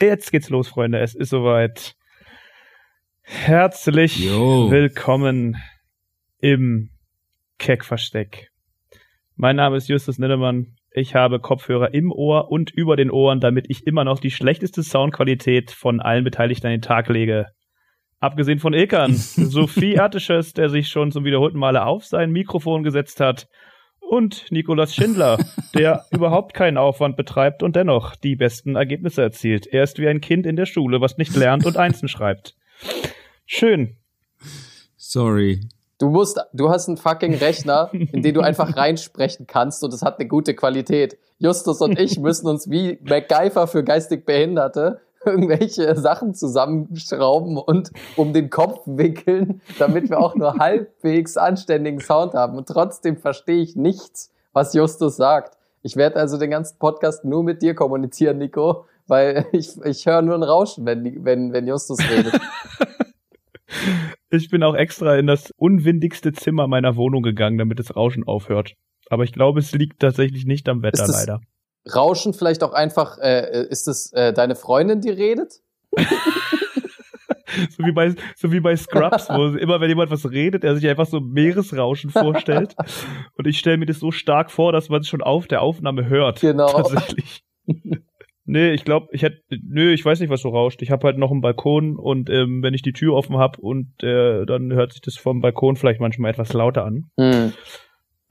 Jetzt geht's los, Freunde. Es ist soweit. Herzlich Jo. willkommen im Keckversteck. Mein Name ist Justus Niddemann. Ich habe Kopfhörer im Ohr und über den Ohren, damit ich immer noch die schlechteste Soundqualität von allen Beteiligten an den Tag lege. Abgesehen von Ilkan, Sophie Attisches, der sich schon zum wiederholten Male auf sein Mikrofon gesetzt hat, und Nikolas Schindler, der überhaupt keinen Aufwand betreibt und dennoch die besten Ergebnisse erzielt. Er ist wie ein Kind in der Schule, was nicht lernt und Einsen schreibt. Schön. Sorry. Du musst, du hast einen fucking Rechner, in den du einfach reinsprechen kannst und es hat eine gute Qualität. Justus und ich müssen uns wie MacGyver für geistig Behinderte irgendwelche Sachen zusammenschrauben und um den Kopf wickeln, damit wir auch nur halbwegs anständigen Sound haben. Und trotzdem verstehe ich nichts, was Justus sagt. Ich werde also den ganzen Podcast nur mit dir kommunizieren, Nico, weil ich, ich höre nur ein Rauschen, wenn, wenn, wenn Justus redet. Ich bin auch extra in das unwindigste Zimmer meiner Wohnung gegangen, damit das Rauschen aufhört. Aber ich glaube, es liegt tatsächlich nicht am Wetter, Ist das- leider. Rauschen vielleicht auch einfach, äh, ist es äh, deine Freundin, die redet? So wie bei, so wie bei Scrubs, wo immer, wenn jemand was redet, er sich einfach so Meeresrauschen vorstellt. Und ich stelle mir das so stark vor, dass man es schon auf der Aufnahme hört. Genau. Tatsächlich. Nee, ich glaube, ich hätte, nö, ich weiß nicht, was so rauscht. Ich habe halt noch einen Balkon und ähm, wenn ich die Tür offen habe und äh, dann hört sich das vom Balkon vielleicht manchmal etwas lauter an. Hm.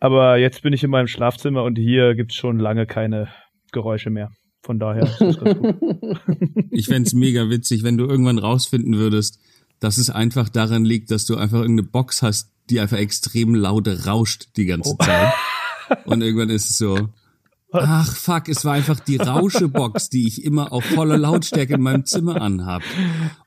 Aber jetzt bin ich in meinem Schlafzimmer und hier gibt's schon lange keine Geräusche mehr. Von daher ist das ganz gut. Ich fänd's mega witzig, wenn du irgendwann rausfinden würdest, dass es einfach daran liegt, dass du einfach irgendeine Box hast, die einfach extrem laut rauscht die ganze Oh. Zeit. Und irgendwann ist es so, ach fuck, es war einfach die Rauschebox, die ich immer auf voller Lautstärke in meinem Zimmer anhab.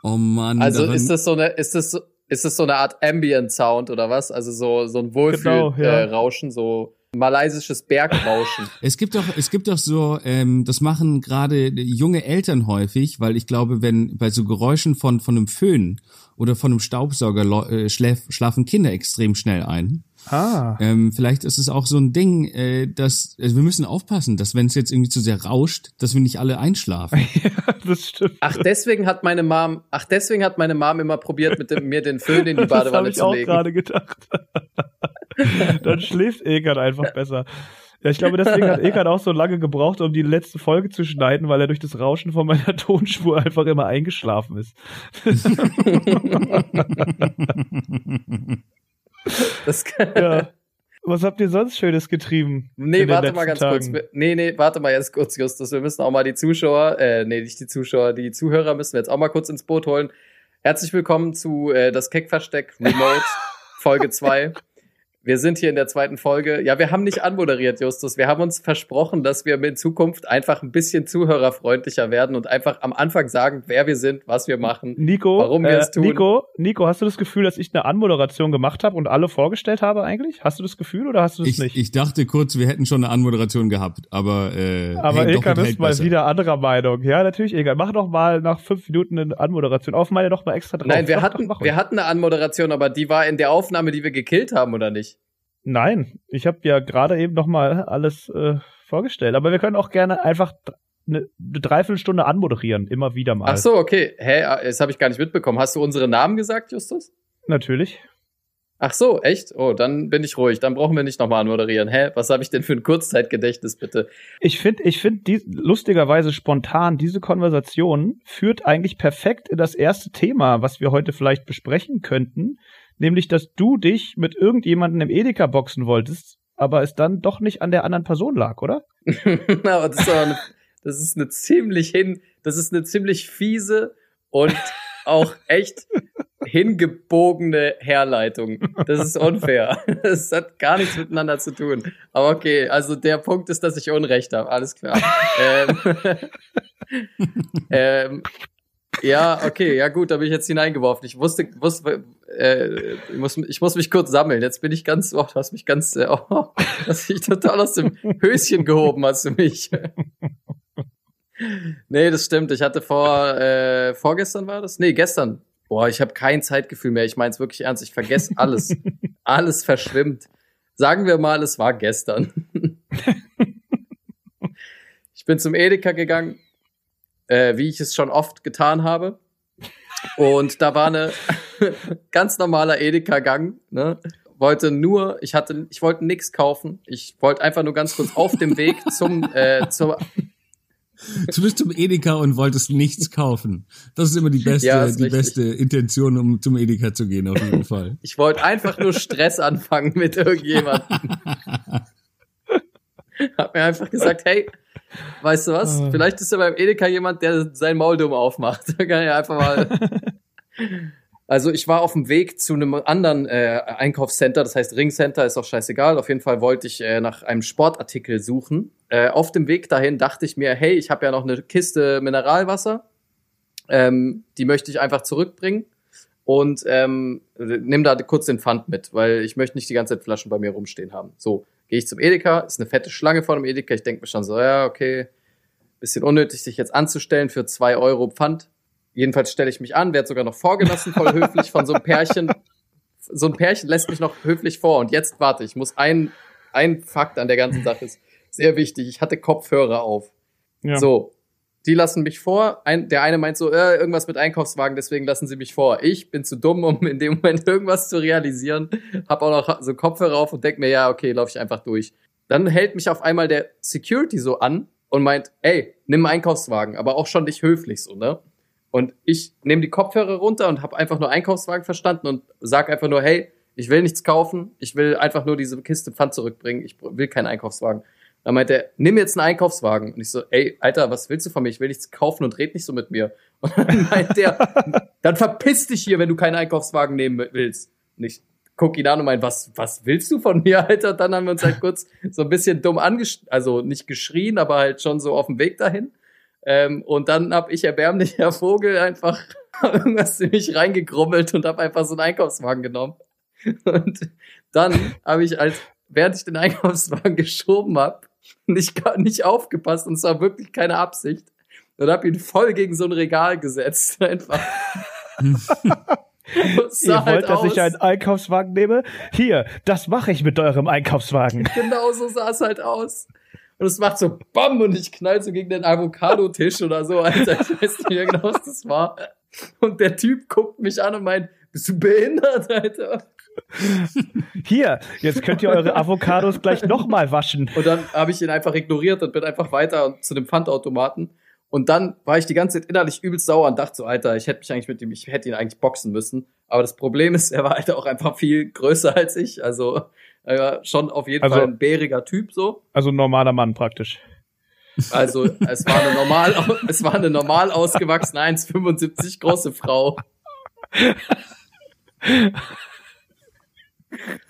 Oh Mann. Also ist das so eine, ist das so, ist das so eine Art Ambient Sound oder was? Also so, so ein Genau, Wohlfühl, ja. äh, Rauschen, so malaysisches Bergrauschen. Es gibt doch, es gibt doch so, ähm, das machen gerade junge Eltern häufig, weil ich glaube, wenn bei so Geräuschen von von einem Föhn oder von einem Staubsauger äh, schläf, schlafen Kinder extrem schnell ein. Ah. Ähm, vielleicht ist es auch so ein Ding, äh, dass also wir müssen aufpassen, dass wenn es jetzt irgendwie zu sehr rauscht, dass wir nicht alle einschlafen. das stimmt. Ach, deswegen hat meine Mom, ach, deswegen hat meine Mom immer probiert, mit dem, mir den Föhn in die das habe Badewanne ich zu auch legen. gerade gedacht. Dann schläft Ekan einfach besser. Ja, ich glaube, deswegen hat Ekan auch so lange gebraucht, um die letzte Folge zu schneiden, weil er durch das Rauschen von meiner Tonspur einfach immer eingeschlafen ist. Das kann, Ja. Was habt ihr sonst Schönes getrieben? Nee, warte mal ganz kurz. Tagen? Wir- Nee, nee, warte mal jetzt kurz, Justus. Wir müssen auch mal die Zuschauer, äh, nee, nicht die Zuschauer, die Zuhörer müssen wir jetzt auch mal kurz ins Boot holen. Herzlich willkommen zu äh, das Keckversteck Remote Folge 2. Wir sind hier in der zweiten Folge. Ja, wir haben nicht anmoderiert, Justus. Wir haben uns versprochen, dass wir in Zukunft einfach ein bisschen zuhörerfreundlicher werden und einfach am Anfang sagen, wer wir sind, was wir machen. Nico, Warum wir äh, es tun. Nico, Nico, hast du das Gefühl, dass ich eine Anmoderation gemacht habe und alle vorgestellt habe eigentlich? Hast du das Gefühl oder hast du das Ich, nicht? ich dachte kurz, wir hätten schon eine Anmoderation gehabt, aber äh, Aber Ilkan ist mal besser. wieder anderer Meinung. Ja, natürlich, Egal. Mach doch mal nach fünf Minuten eine Anmoderation auf. Meine doch mal extra drauf. Nein, wir Doch, hatten, doch, wir hatten eine Anmoderation, aber die war in der Aufnahme, die wir gekillt haben, oder nicht? Nein, ich habe ja gerade eben noch mal alles äh, vorgestellt. Aber wir können auch gerne einfach eine, eine Dreiviertelstunde anmoderieren, immer wieder mal. Ach so, okay. Hä, ah, das habe ich gar nicht mitbekommen. Hast du unsere Namen gesagt, Justus? Natürlich. Ach so, echt? Oh, dann bin ich ruhig. Dann brauchen wir nicht nochmal anmoderieren. Hä, was habe ich denn für ein Kurzzeitgedächtnis, bitte? Ich finde, ich finde die lustigerweise spontan diese Konversation führt eigentlich perfekt in das erste Thema, was wir heute vielleicht besprechen könnten, nämlich dass du dich mit irgendjemandem im Edeka boxen wolltest, aber es dann doch nicht an der anderen Person lag, oder? aber das ist, eine, das ist eine ziemlich hin, das ist eine ziemlich fiese und auch echt hingebogene Herleitung. Das ist unfair. Das hat gar nichts miteinander zu tun. Aber okay, also der Punkt ist, dass ich Unrecht habe. Alles klar. ähm, ähm, ja, okay, ja gut, da bin ich jetzt hineingeworfen. Ich wusste, wusste äh, ich, muss, ich muss mich kurz sammeln. Jetzt bin ich ganz, oh, du hast mich ganz, äh, oh, hast mich total aus dem Höschen gehoben, hast du mich. nee, das stimmt. Ich hatte vor, äh, vorgestern war das? Nee, gestern. Boah, ich habe kein Zeitgefühl mehr. Ich meine es wirklich ernst. Ich vergesse alles. alles verschwimmt. Sagen wir mal, es war gestern. ich bin zum Edeka gegangen äh, wie ich es schon oft getan habe. Und da war eine ganz normaler Edeka-Gang, ne? Wollte nur, ich hatte, ich wollte nix kaufen. Ich wollte einfach nur ganz kurz auf dem Weg zum, äh, zum Du bist zum Edeka und wolltest nichts kaufen. Das ist immer die beste, Ja, die richtig. beste Intention, um zum Edeka zu gehen, auf jeden Fall. Ich wollte einfach nur Stress anfangen mit irgendjemandem. Hab mir einfach gesagt, hey, weißt du was? Ah. Vielleicht ist ja beim Edeka jemand, der sein Maul dumm aufmacht. Da kann ich einfach mal. Also ich war auf dem Weg zu einem anderen äh, Einkaufscenter, das heißt Ringcenter, ist auch scheißegal. Auf jeden Fall wollte ich äh, nach einem Sportartikel suchen. Äh, auf dem Weg dahin dachte ich mir, hey, ich habe ja noch eine Kiste Mineralwasser. Ähm, die möchte ich einfach zurückbringen und ähm, nimm da kurz den Pfand mit, weil ich möchte nicht die ganze Zeit Flaschen bei mir rumstehen haben. So, gehe ich zum Edeka, ist eine fette Schlange vor dem Edeka. Ich denke mir schon so, ja, okay, bisschen unnötig, sich jetzt anzustellen für zwei Euro Pfand. Jedenfalls stelle ich mich an, werde sogar noch vorgelassen, voll höflich von so einem Pärchen. So ein Pärchen lässt mich noch höflich vor. Und jetzt warte, ich muss ein, ein Fakt an der ganzen Sache ist sehr wichtig. Ich hatte Kopfhörer auf. Ja. So, die lassen mich vor. Ein, der eine meint so, äh, irgendwas mit Einkaufswagen, deswegen lassen sie mich vor. Ich bin zu dumm, um in dem Moment irgendwas zu realisieren. Hab auch noch so Kopfhörer auf und denk mir, ja, okay, laufe ich einfach durch. Dann hält mich auf einmal der Security so an und meint, ey, nimm Einkaufswagen, aber auch schon nicht höflich so, ne? Und ich nehme die Kopfhörer runter und habe einfach nur Einkaufswagen verstanden und sag einfach nur, hey, ich will nichts kaufen, ich will einfach nur diese Kiste Pfand zurückbringen, ich will keinen Einkaufswagen. Dann meint er, nimm jetzt einen Einkaufswagen. Und ich so, ey, Alter, was willst du von mir? Ich will nichts kaufen und red nicht so mit mir. Und dann meint der, dann verpiss dich hier, wenn du keinen Einkaufswagen nehmen willst. Und ich guck ihn an und mein, was, was willst du von mir, Alter? Dann haben wir uns halt kurz so ein bisschen dumm angesch, also nicht geschrien, aber halt schon so auf dem Weg dahin. Ähm, und dann hab ich erbärmlicher Vogel einfach irgendwas in mich reingegrummelt und hab einfach so einen Einkaufswagen genommen. Und dann habe ich als, während ich den Einkaufswagen geschoben hab, nicht, nicht aufgepasst und es war wirklich keine Absicht. Und hab ihn voll gegen so ein Regal gesetzt. Einfach. Ihr wollt, dass aus- ich einen Einkaufswagen nehme? Hier, das mache ich mit eurem Einkaufswagen. Genau so sah es halt aus. Und es macht so BAM und ich knall so gegen den Avocado-Tisch oder so, Alter. Ich weiß nicht mehr genau, was das war. Und der Typ guckt mich an und meint, bist du behindert, Alter? Hier, jetzt könnt ihr eure Avocados gleich nochmal waschen. Und dann habe ich ihn einfach ignoriert und bin einfach weiter zu dem Pfandautomaten. Und dann war ich die ganze Zeit innerlich übelst sauer und dachte so, Alter, ich hätte mich eigentlich mit ihm, ich hätte ihn eigentlich boxen müssen. Aber das Problem ist, er war halt auch einfach viel größer als ich. Also er war schon auf jeden Also- Fall ein bäriger Typ so. Also ein normaler Mann praktisch. Also es war eine normal, es war eine normal ausgewachsene 1,75 große Frau.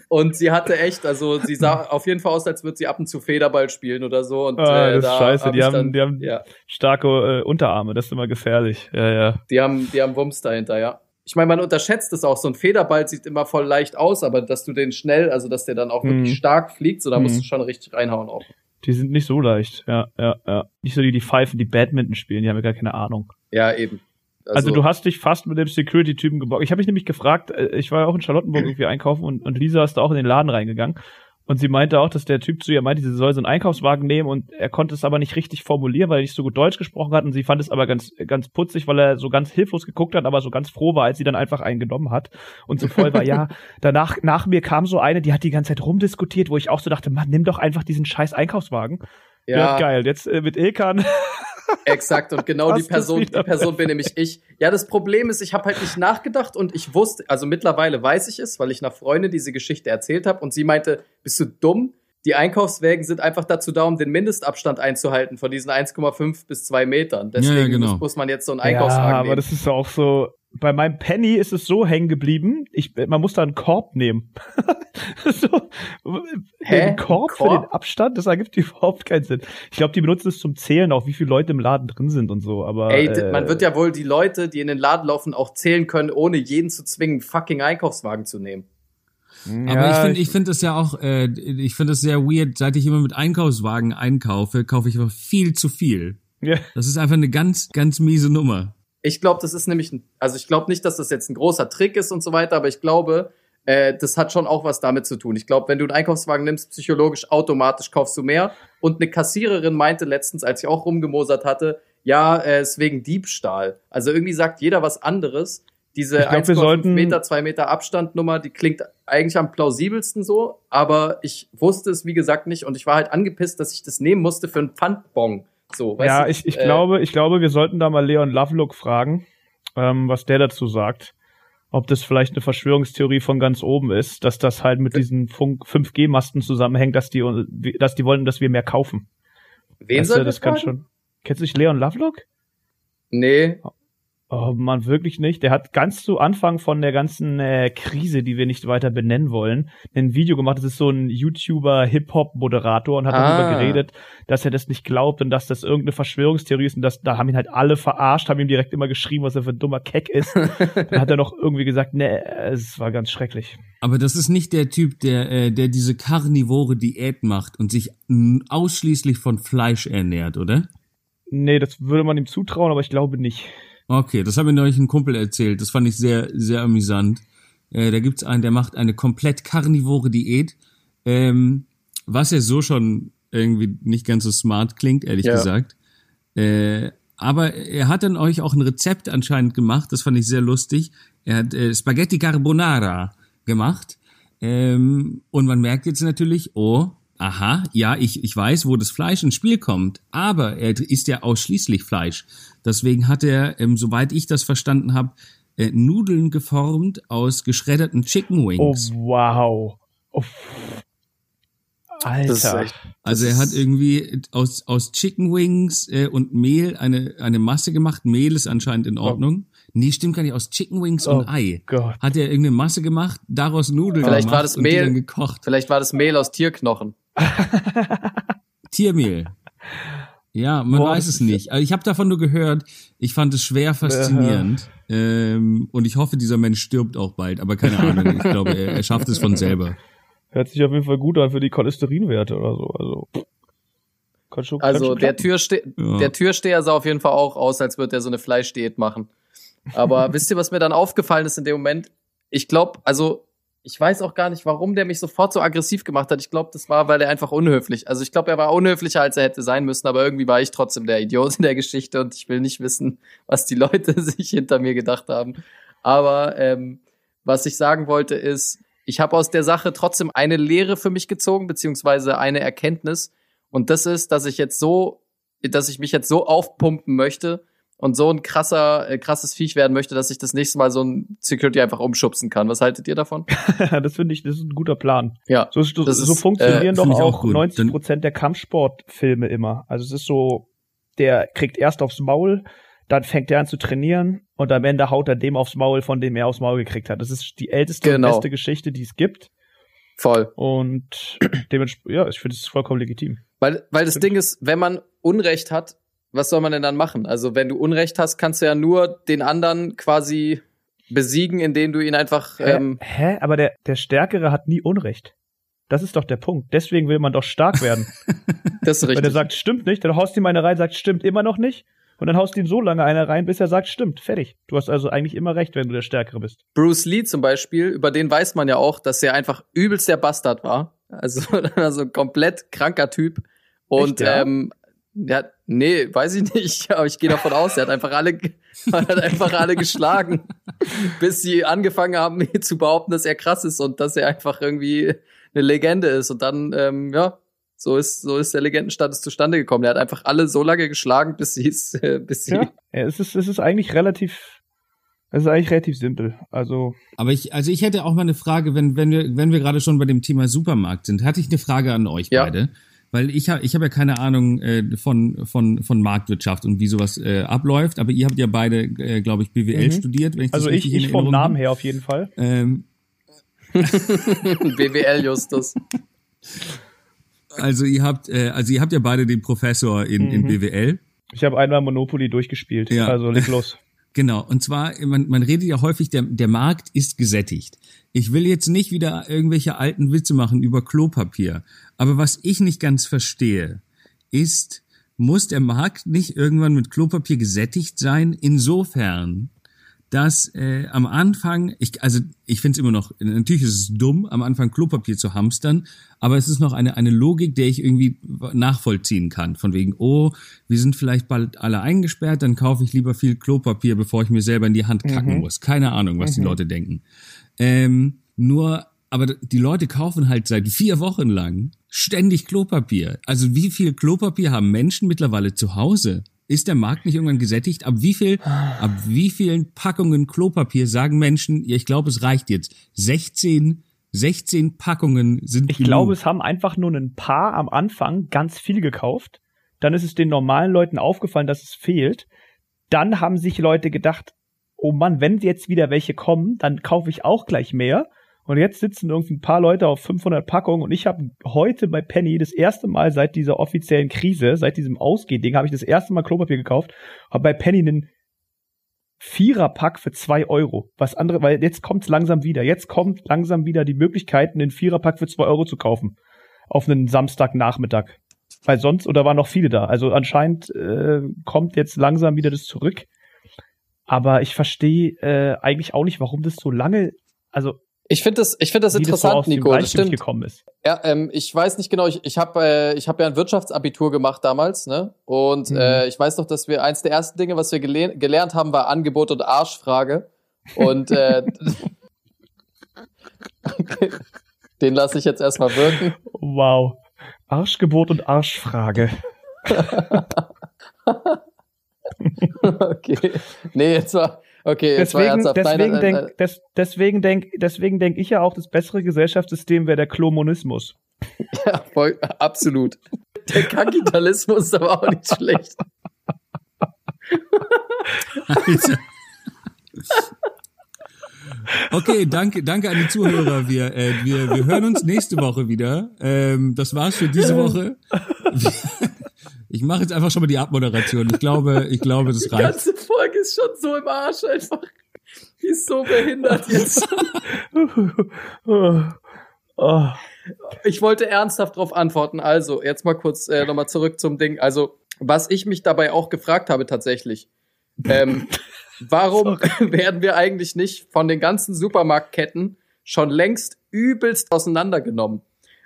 Und sie hatte echt, also sie sah auf jeden Fall aus, als würde sie ab und zu Federball spielen oder so. Und Ah, äh, das ist da scheiße, hab die haben- dann, die haben- ja, Starke äh, Unterarme, das ist immer gefährlich. Ja, ja. die haben, die haben Wumms dahinter, ja. Ich meine, man unterschätzt es auch. So ein Federball sieht immer voll leicht aus, aber dass du den schnell, also dass der dann auch wirklich Mhm. stark fliegt, so da musst Mhm. du schon richtig reinhauen auch. Die sind nicht so leicht. Ja, ja, ja. Nicht so die, die Pfeifen, die Badminton spielen, die haben ja gar keine Ahnung. Ja, eben. Also, du hast dich fast mit dem Security-Typen gebockt. Ich habe mich nämlich gefragt, äh, ich war ja auch in Charlottenburg irgendwie einkaufen und, und Lisa ist da auch in den Laden reingegangen. Und sie meinte auch, dass der Typ zu ihr meinte, sie soll so einen Einkaufswagen nehmen und er konnte es aber nicht richtig formulieren, weil er nicht so gut Deutsch gesprochen hat und sie fand es aber ganz, ganz putzig, weil er so ganz hilflos geguckt hat, aber so ganz froh war, als sie dann einfach einen genommen hat und so voll war, ja, danach, nach mir kam so eine, die hat die ganze Zeit rumdiskutiert, wo ich auch so dachte, Mann, nimm doch einfach diesen scheiß Einkaufswagen. Ja, ja, geil. Jetzt äh, mit Ilkan. Exakt, und genau die Person, die Person bin nämlich ich. Ja, das Problem ist, ich habe halt nicht nachgedacht und ich wusste, also mittlerweile weiß ich es, weil ich einer Freundin diese Geschichte erzählt habe und sie meinte, bist du dumm? Die Einkaufswägen sind einfach dazu da, um den Mindestabstand einzuhalten von diesen 1,5 bis 2 Metern. Deswegen Ja, genau. muss, muss man jetzt so einen Einkaufswagen ja, aber nehmen. das ist auch so. Bei meinem Penny ist es so hängen geblieben, ich, man muss da einen Korb nehmen. so, Hä? Einen Korb, Ein für Korb? den Abstand, das ergibt überhaupt keinen Sinn. Ich glaube, die benutzen es zum Zählen auch, wie viele Leute im Laden drin sind und so. Aber Ey, äh, man wird ja wohl die Leute, die in den Laden laufen, auch zählen können, ohne jeden zu zwingen, fucking Einkaufswagen zu nehmen. Aber ja, ich finde, ich finde das ja auch, äh, ich finde das sehr weird. Seit ich immer mit Einkaufswagen einkaufe, kaufe ich aber viel zu viel. ja, Das ist einfach eine ganz, ganz miese Nummer. Ich glaube, das ist nämlich, ein, also ich glaube nicht, dass das jetzt ein großer Trick ist und so weiter, aber ich glaube, äh, das hat schon auch was damit zu tun. Ich glaube, wenn du einen Einkaufswagen nimmst, psychologisch automatisch kaufst du mehr. Und eine Kassiererin meinte letztens, als ich auch rumgemosert hatte, ja, äh, ist wegen Diebstahl. Also irgendwie sagt jeder was anderes. Diese Ich glaub, wir 1,5 sollten- Meter, 2 Meter Abstandnummer, die klingt eigentlich am plausibelsten so, aber ich wusste es, wie gesagt, nicht und ich war halt angepisst, dass ich das nehmen musste für einen Pfandbon. So, ja, du, ich, ich äh, glaube, ich glaube, wir sollten da mal Leon Lovelock fragen, ähm, was der dazu sagt. Ob das vielleicht eine Verschwörungstheorie von ganz oben ist, dass das halt mit diesen Funk 5G-Masten zusammenhängt, dass die, dass die wollen, dass wir mehr kaufen. Wen Weißt soll das das kann schon. Kennst du nicht Leon Lovelock? Nee, Oh man, wirklich nicht. Der hat ganz zu Anfang von der ganzen äh, Krise, die wir nicht weiter benennen wollen, ein Video gemacht. Das ist so ein YouTuber, Hip-Hop-Moderator und hat Ah. darüber geredet, dass er das nicht glaubt und dass das irgendeine Verschwörungstheorie ist und dass, da haben ihn halt alle verarscht, haben ihm direkt immer geschrieben, was er für ein dummer Keck ist. Dann hat er noch irgendwie gesagt, nee, es war ganz schrecklich. Aber das ist nicht der Typ, der, äh, der diese karnivore Diät macht und sich ausschließlich von Fleisch ernährt, oder? Nee, das würde man ihm zutrauen, aber ich glaube nicht. Okay, das hat mir neulich ein Kumpel erzählt. Das fand ich sehr, sehr amüsant. Äh, da gibt's einen, der macht eine komplett karnivore Diät, ähm, was ja so schon irgendwie nicht ganz so smart klingt, ehrlich Ja. gesagt. Äh, aber er hat dann euch auch ein Rezept anscheinend gemacht, das fand ich sehr lustig. Er hat äh, Spaghetti Carbonara gemacht. Ähm, und man merkt jetzt natürlich, oh, aha, ja, ich, ich weiß, wo das Fleisch ins Spiel kommt, aber er isst ja ausschließlich Fleisch. Deswegen hat er, ähm, soweit ich das verstanden habe, äh, Nudeln geformt aus geschredderten Chicken Oh, Wings. wow. Oh. Alter. echt. also er hat irgendwie aus, aus Chicken Wings äh, und Mehl eine, eine Masse gemacht. Mehl ist anscheinend in Ordnung. Nee, stimmt gar nicht. Aus Chicken Wings Oh und Ei. Gott. Hat er irgendeine Masse gemacht, daraus Nudeln Vielleicht gemacht war das und die Mehl- dann gekocht. Vielleicht war das Mehl aus Tierknochen. Tiermehl. Ja, man Boah, weiß es nicht. Also ich habe davon nur gehört. Ich fand es schwer faszinierend. Ähm, und ich hoffe, dieser Mensch stirbt auch bald. Aber keine Ahnung. Ich glaube, er, er schafft es von selber. Hört sich auf jeden Fall gut an für die Cholesterinwerte oder so. Also, kann schon, kann Also der. Türste Ja. der Türsteher sah auf jeden Fall auch aus, als würde er so eine Fleischdiät machen. Aber wisst ihr, was mir dann aufgefallen ist in dem Moment? Ich glaube, also ich weiß auch gar nicht, warum der mich sofort so aggressiv gemacht hat. Ich glaube, das war, weil er einfach unhöflich. Also ich glaube, er war unhöflicher, als er hätte sein müssen, aber irgendwie war ich trotzdem der Idiot in der Geschichte und ich will nicht wissen, was die Leute sich hinter mir gedacht haben. Aber ähm, was ich sagen wollte ist, ich habe aus der Sache trotzdem eine Lehre für mich gezogen, beziehungsweise eine Erkenntnis. Und das ist, dass ich jetzt so, dass ich mich jetzt so aufpumpen möchte und so ein krasser, äh, krasses Viech werden möchte, dass ich das nächste Mal so ein Security einfach umschubsen kann. Was haltet ihr davon? das finde ich, das ist ein guter Plan. Ja. So, so, Das so ist, funktionieren äh, doch auch auch gut. 90 Prozent der Kampfsportfilme immer. Also es ist so, der kriegt erst aufs Maul, dann fängt er an zu trainieren und am Ende haut er dem aufs Maul, von dem er aufs Maul gekriegt hat. Das ist die älteste Genau. und beste Geschichte, die es gibt. Voll. Und dementsprechend, ja, ich finde es vollkommen legitim. Weil, weil das. Ding ist, wenn man Unrecht hat, was soll man denn dann machen? Also wenn du Unrecht hast, kannst du ja nur den anderen quasi besiegen, indem du ihn einfach. Hä? Ähm, Hä? Aber der, der Stärkere hat nie Unrecht. Das ist doch der Punkt. Deswegen will man doch stark werden. das ist Wenn er richtig. sagt, stimmt nicht, dann haust du ihm eine rein, sagt, stimmt immer noch nicht. Und dann haust du ihm so lange eine rein, bis er sagt, stimmt, fertig. Du hast also eigentlich immer recht, wenn du der Stärkere bist. Bruce Lee zum Beispiel, über den weiß man ja auch, dass er einfach übelst der Bastard war. Also, also ein komplett kranker Typ. Und Echt, ja? ähm, ja, nee, weiß ich nicht, aber ich gehe davon aus, er hat einfach alle, er hat einfach alle geschlagen, bis sie angefangen haben, zu behaupten, dass er krass ist und dass er einfach irgendwie eine Legende ist. Und dann, ähm, ja, so ist, so ist der Legendenstatus zustande gekommen. Er hat einfach alle so lange geschlagen, bis sie es, äh, bis sie. Ja, ja, es ist, es ist eigentlich relativ, es ist eigentlich relativ simpel. Also, Aber ich, also ich hätte auch mal eine Frage, wenn, wenn wir, wenn wir gerade schon bei dem Thema Supermarkt sind, hatte ich eine Frage an euch Ja. beide. Weil ich habe ich hab ja keine Ahnung äh, von, von, von Marktwirtschaft und wie sowas äh, abläuft, aber ihr habt ja beide, äh, glaube ich, BWL Mhm. studiert, wenn ich das also ich, in ich vom Namen her auf jeden Fall. Ähm, BWL Justus. also ihr habt, äh, also ihr habt ja beide den Professor in, in Mhm. BWL. Ich habe einmal Monopoly durchgespielt. Ja. Also leg los. Genau, und zwar, man, man redet ja häufig, der, der Markt ist gesättigt. Ich will jetzt nicht wieder irgendwelche alten Witze machen über Klopapier, aber was ich nicht ganz verstehe, ist, muss der Markt nicht irgendwann mit Klopapier gesättigt sein, insofern, dass äh, am Anfang, ich, also ich finde es immer noch, natürlich ist es dumm, am Anfang Klopapier zu hamstern, aber es ist noch eine, eine Logik, der ich irgendwie nachvollziehen kann. Von wegen, oh, wir sind vielleicht bald alle eingesperrt, dann kaufe ich lieber viel Klopapier, bevor ich mir selber in die Hand kacken mhm. muss. Keine Ahnung, was mhm. die Leute denken. Ähm, nur, aber die Leute kaufen halt seit vier Wochen lang ständig Klopapier. Also wie viel Klopapier haben Menschen mittlerweile zu Hause? Ist der Markt nicht irgendwann gesättigt? Ab wie viel, ab wie vielen Packungen Klopapier sagen Menschen, ja, ich glaube, es reicht jetzt. 16, 16 Packungen sind Ich genug. glaube, es haben einfach nur ein paar am Anfang ganz viel gekauft. Dann ist es den normalen Leuten aufgefallen, dass es fehlt. Dann haben sich Leute gedacht, oh Mann, wenn jetzt wieder welche kommen, dann kaufe ich auch gleich mehr. Und jetzt sitzen irgendwie ein paar Leute auf 500 Packungen und ich habe heute bei Penny das erste Mal seit dieser offiziellen Krise, seit diesem Ausgehding, habe ich das erste Mal Klopapier gekauft, habe bei Penny einen Viererpack für zwei Euro. Was andere, weil jetzt kommt's langsam wieder. Jetzt kommt langsam wieder die Möglichkeit, einen Viererpack für zwei Euro zu kaufen. Auf einen Samstagnachmittag. Weil sonst, oder waren noch viele da. Also anscheinend äh, kommt jetzt langsam wieder das zurück. Aber ich verstehe äh, eigentlich auch nicht, warum das so lange, also ich finde das, ich finde das interessant, das so Nico. Das stimmt. Gekommen ist. Ja, ähm, ich weiß nicht genau. Ich, ich habe, äh, ich habe ja ein Wirtschaftsabitur gemacht damals, ne? Und mhm. äh, ich weiß noch, dass wir eins der ersten Dinge, was wir gele gelernt haben, war Angebot und Arschfrage. Und äh, den lasse ich jetzt erstmal wirken. Wow, Arschgebot und Arschfrage. okay. Nee, jetzt war Okay, jetzt deswegen, war deswegen Nein, denk, äh, des, deswegen denk, deswegen denk ich ja auch, das bessere Gesellschaftssystem wäre der Klomonismus. Ja, voll, absolut. Der Kapitalismus ist aber auch nicht schlecht. Okay, danke, danke an die Zuhörer. Wir, äh, wir, wir hören uns nächste Woche wieder. Ähm, das war's für diese Woche. Ich mache jetzt einfach schon mal die Abmoderation. Ich glaube, ich glaube, das reicht. Die ganze Folge ist schon so im Arsch einfach. Die ist so behindert jetzt. Ich wollte ernsthaft darauf antworten. Also, jetzt mal kurz äh, nochmal zurück zum Ding. Also, was ich mich dabei auch gefragt habe tatsächlich. Ähm, warum werden wir eigentlich nicht von den ganzen Supermarktketten schon längst übelst auseinandergenommen?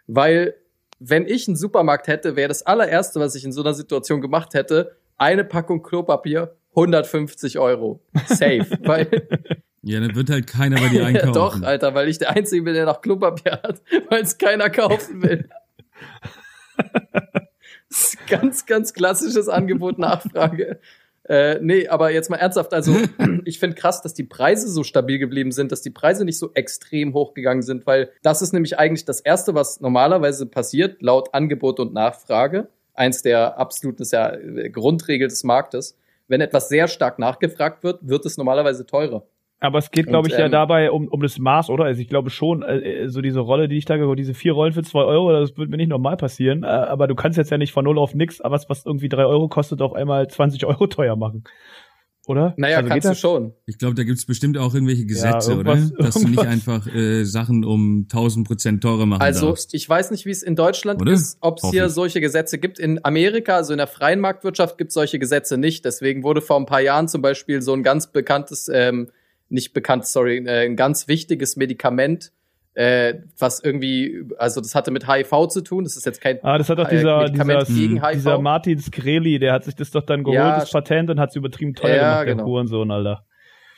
Weil wenn ich einen Supermarkt hätte, wäre das allererste, was ich in so einer Situation gemacht hätte, eine Packung Klopapier, 150 Euro. Safe. weil ja, dann wird halt keiner bei dir einkaufen. Doch, Alter, weil ich der Einzige bin, der noch Klopapier hat, weil es keiner kaufen will. ganz, ganz klassisches Angebot Nachfrage. Äh, nee, aber jetzt mal ernsthaft, also ich finde krass, dass die Preise so stabil geblieben sind, dass die Preise nicht so extrem hochgegangen sind, weil das ist nämlich eigentlich das Erste, was normalerweise passiert, laut Angebot und Nachfrage. Eins der absoluten ist ja äh, Grundregel des Marktes. Wenn etwas sehr stark nachgefragt wird, wird es normalerweise teurer. Aber es geht, glaube ich, ähm, ja dabei um, um das Maß, oder? Also ich glaube schon, äh, äh, so diese Rolle, die ich da gehört, diese vier Rollen für zwei Euro, das wird mir nicht normal passieren. Äh, aber du kannst jetzt ja nicht von null auf nix, aber was, was irgendwie drei Euro kostet, auf einmal 20 Euro teuer machen. Oder? Naja, also kannst du schon. Ich glaube, da gibt's bestimmt auch irgendwelche Gesetze, ja, oder? Dass irgendwas. du nicht einfach äh, Sachen um 1000 Prozent teurer machen also, darfst. Also, ich weiß nicht, wie es in Deutschland oder? ist, ob es hier solche Gesetze gibt. In Amerika, also in der freien Marktwirtschaft, gibt es solche Gesetze nicht. Deswegen wurde vor ein paar Jahren zum Beispiel so ein ganz bekanntes ähm, nicht bekannt, sorry, äh, ein ganz wichtiges Medikament, äh, was irgendwie, also das hatte mit HIV zu tun. Das ist jetzt kein Ah, das hat doch äh, dieser, dieser, dieser Martin Skreli, der hat sich das doch dann geholt, ja, das Patent, und hat es übertrieben teuer ja, gemacht, genau. der Hurensohn, Alter.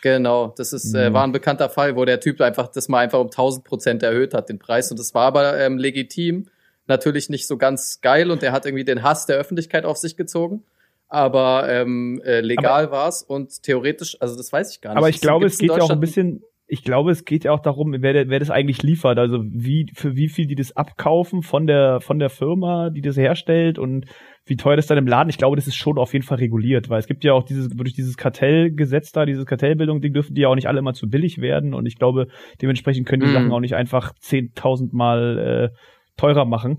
Genau, das ist, äh, mhm. war ein bekannter Fall, wo der Typ einfach das mal einfach um 1000 Prozent erhöht hat, den Preis. Und das war aber ähm, legitim. Natürlich nicht so ganz geil und der hat irgendwie den Hass der Öffentlichkeit auf sich gezogen aber ähm, äh, legal war es und theoretisch, also das weiß ich gar nicht. Aber ich glaube, es geht ja auch ein bisschen, ich glaube, es geht ja auch darum, wer, wer das eigentlich liefert, also wie für wie viel die das abkaufen von der von der Firma, die das herstellt und wie teuer das dann im Laden. Ich glaube, das ist schon auf jeden Fall reguliert, weil es gibt ja auch dieses durch dieses Kartellgesetz da, dieses Kartellbildung, die dürfen die ja auch nicht alle immer zu billig werden und ich glaube, dementsprechend können die mm. Sachen auch nicht einfach 10.000 Mal äh, teurer machen.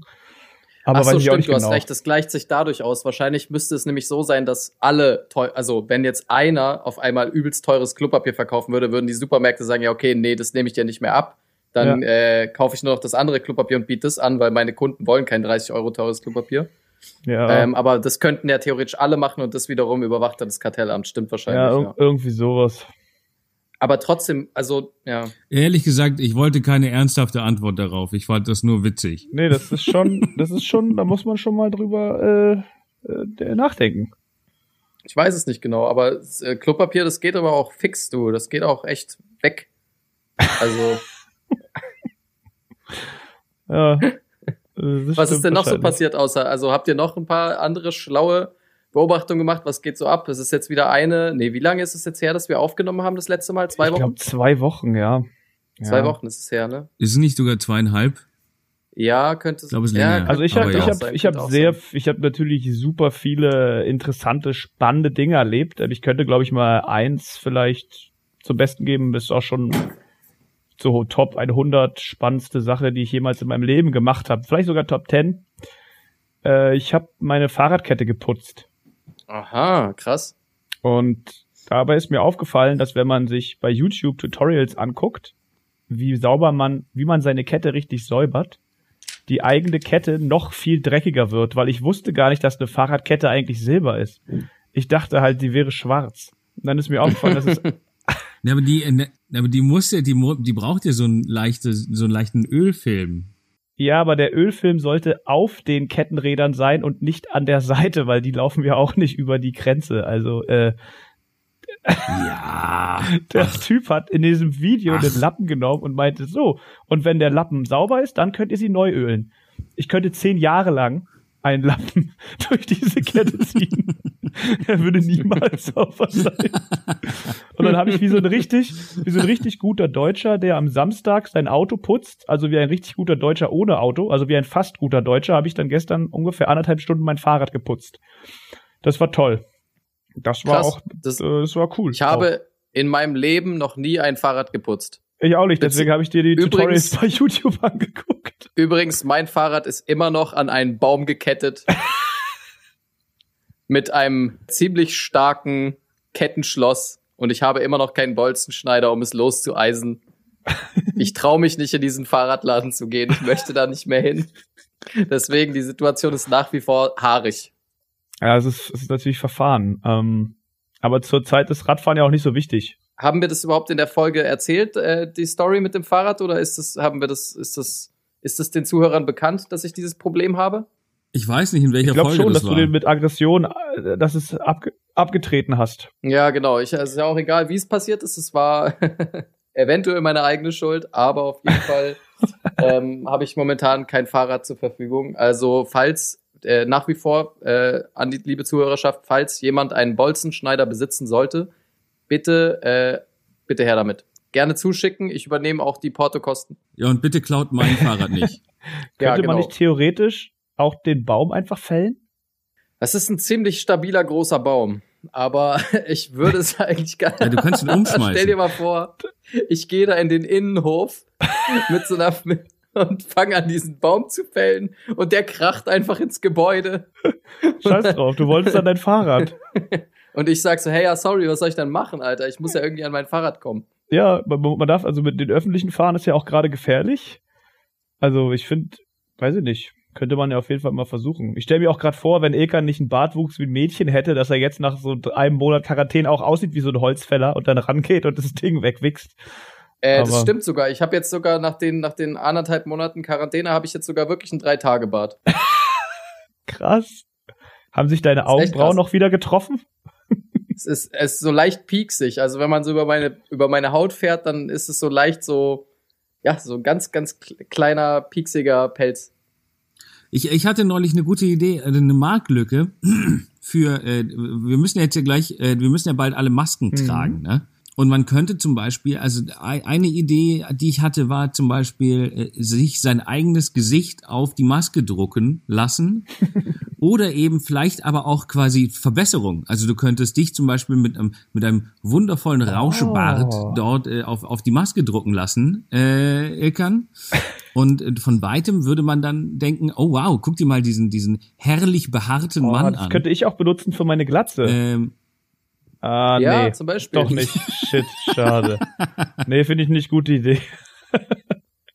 Aber Ach so, stimmt, du genau. hast recht, das gleicht sich dadurch aus. Wahrscheinlich müsste es nämlich so sein, dass alle teuer, also wenn jetzt einer auf einmal übelst teures Klopapier verkaufen würde, würden die Supermärkte sagen, ja, okay, nee, das nehme ich dir nicht mehr ab. Dann ja. äh, kaufe ich nur noch das andere Klopapier und biete das an, weil meine Kunden wollen kein 30 Euro teures Klopapier. Ja. Ähm, aber das könnten ja theoretisch alle machen und das wiederum überwacht dann das Kartellamt. Stimmt wahrscheinlich. Ja, ir ja. irgendwie sowas. Aber trotzdem, also, ja. Ehrlich gesagt, ich wollte keine ernsthafte Antwort darauf. Ich fand das nur witzig. Nee, das ist schon, das ist schon, da muss man schon mal drüber äh, äh, nachdenken. Ich weiß es nicht genau, aber äh, Klopapier, das geht aber auch fix, du. Das geht auch echt weg. Also. ja. Was ist denn noch so passiert außer, also habt ihr noch ein paar andere schlaue Beobachtungen gemacht? Was geht so ab? Es ist jetzt wieder eine, nee, wie lange ist es jetzt her, dass wir aufgenommen haben das letzte Mal? Zwei ich Wochen? Glaub, zwei Wochen, ja. Zwei ja. Wochen ist es her, ne? Ist es nicht sogar zweieinhalb? Ja, könnte es. Ich glaube, es ist ja, Also ich Aber habe ja. ich habe sein, ich auch sehr sein. ich habe natürlich super viele interessante spannende Dinge erlebt. Ich könnte glaube ich mal eins vielleicht zum besten geben, das ist auch schon so Top 100 spannendste Sache, die ich jemals in meinem Leben gemacht habe. Vielleicht sogar Top 10. Äh, ich habe meine Fahrradkette geputzt Aha, krass. und dabei ist mir aufgefallen, dass wenn man sich bei YouTube Tutorials anguckt, wie sauber man, wie man seine Kette richtig säubert, die eigene Kette noch viel dreckiger wird, weil ich wusste gar nicht, dass eine Fahrradkette eigentlich silber ist. Ich dachte halt, die wäre schwarz. Und dann ist mir aufgefallen, dass es Ja, aber die, aber die muss ja, die, die braucht ja so einen leichtes, so einen leichten Ölfilm. Ja, aber der Ölfilm sollte auf den Kettenrädern sein und nicht an der Seite, weil die laufen ja auch nicht über die Grenze. Also äh, Ja. Der Typ hat in diesem Video den Lappen genommen und meinte so, und wenn der Lappen sauber ist, dann könnt ihr sie neu ölen. Ich könnte zehn Jahre lang einen Lappen durch diese Kette ziehen. er würde niemals sauber sein. Und dann habe ich wie so ein richtig, wie so ein richtig guter Deutscher, der am Samstag sein Auto putzt, also wie ein richtig guter Deutscher ohne Auto, also wie ein fast guter Deutscher, habe ich dann gestern ungefähr anderthalb Stunden mein Fahrrad geputzt. Das war toll. Das war Krass. auch, Das, äh, das war cool. ich habe in meinem Leben noch nie ein Fahrrad geputzt. Ich auch nicht, deswegen habe ich dir die Übrigens- Tutorials bei YouTube angeguckt. Übrigens, mein Fahrrad ist immer noch an einen Baum gekettet. mit einem ziemlich starken Kettenschloss. Und ich habe immer noch keinen Bolzenschneider, um es loszueisen. Ich traue mich nicht, in diesen Fahrradladen zu gehen. Ich möchte da nicht mehr hin. Deswegen, die Situation ist nach wie vor haarig. Ja, es ist, es ist natürlich verfahren. Ähm, aber zurzeit ist Radfahren ja auch nicht so wichtig. Haben wir das überhaupt in der Folge erzählt, äh, die Story mit dem Fahrrad, oder ist das, haben wir das, ist das, ist das den Zuhörern bekannt, dass ich dieses Problem habe? Ich weiß nicht, in welcher Ich glaube Folge schon, das dass war. du den mit Aggression, äh, dass es abge abgetreten hast. Ja, genau. Ich, es ist ja auch egal, wie es passiert ist. Es war eventuell meine eigene Schuld, aber auf jeden Fall ähm, habe ich momentan kein Fahrrad zur Verfügung. Also falls äh, nach wie vor äh, an die liebe Zuhörerschaft, falls jemand einen Bolzenschneider besitzen sollte, bitte, äh, bitte her damit. Gerne zuschicken. Ich übernehme auch die Portokosten. Ja, und bitte klaut mein Fahrrad nicht. Ja, Könnte genau. man nicht theoretisch auch den Baum einfach fällen? Das ist ein ziemlich stabiler großer Baum. Aber ich würde es eigentlich gar Ja, du kannst ihn umschmeißen. Stell dir mal vor, ich gehe da in den Innenhof mit so einer und fange an, diesen Baum zu fällen und der kracht einfach ins Gebäude. Scheiß drauf, du wolltest an dein Fahrrad. Und ich sag so, hey, ja, sorry, was soll ich dann machen, Alter? Ich muss ja irgendwie an mein Fahrrad kommen. Ja, man, man darf, also mit den öffentlichen Fahren ist ja auch gerade gefährlich. Also ich finde, weiß ich nicht, könnte man ja auf jeden Fall mal versuchen. Ich stelle mir auch gerade vor, wenn Ekan nicht einen Bartwuchs wie ein Mädchen hätte, dass er jetzt nach so einem Monat Quarantäne auch aussieht wie so ein Holzfäller und dann rangeht und das Ding wegwichst. Äh, das stimmt sogar. Ich habe jetzt sogar nach den, nach den anderthalb Monaten Quarantäne habe ich jetzt sogar wirklich einen Drei-Tage-Bart. Krass. Haben sich deine Augenbrauen noch wieder getroffen? Es ist, es ist so leicht pieksig. Also wenn man so über meine, über meine Haut fährt, dann ist es so leicht so, ja, so ein ganz, ganz kle- kleiner, pieksiger Pelz. Ich, ich hatte neulich eine gute Idee, äh, eine Marktlücke für, äh, wir müssen jetzt ja gleich, äh, wir müssen ja bald alle Masken Mhm. tragen, ne? Und man könnte zum Beispiel, also ei- eine Idee, die ich hatte, war zum Beispiel, äh, sich sein eigenes Gesicht auf die Maske drucken lassen. Oder eben vielleicht aber auch quasi Verbesserung. Also du könntest dich zum Beispiel mit einem, mit einem wundervollen Rauschebart Oh. dort äh, auf, auf die Maske drucken lassen, äh, Ilkan. Und äh, von weitem würde man dann denken, oh wow, guck dir mal diesen, diesen herrlich behaarten Oh, Mann das an. könnte ich auch benutzen für meine Glatze. Ähm, ah, ja, nee. zum Beispiel. Doch nicht. Shit, schade. nee, finde ich nicht gute Idee.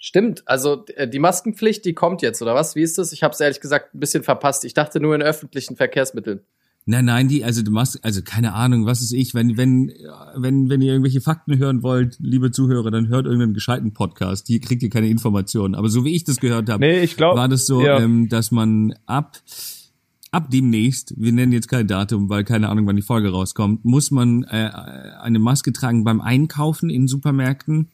Stimmt, also äh, die Maskenpflicht, die kommt jetzt, oder was? Wie ist das? Ich habe es ehrlich gesagt ein bisschen verpasst. Ich dachte nur in öffentlichen Verkehrsmitteln. Nein, nein, die, also du machst, also keine Ahnung, was ist ich, wenn, wenn, wenn, wenn ihr irgendwelche Fakten hören wollt, liebe Zuhörer, dann hört irgendeinen gescheiten Podcast. Hier kriegt ihr keine Informationen. Aber so wie ich das gehört habe, Nee, ich glaub, war das so, ja. ähm, dass man ab, ab demnächst, wir nennen jetzt kein Datum, weil keine Ahnung, wann die Folge rauskommt, muss man äh, eine Maske tragen beim Einkaufen in Supermärkten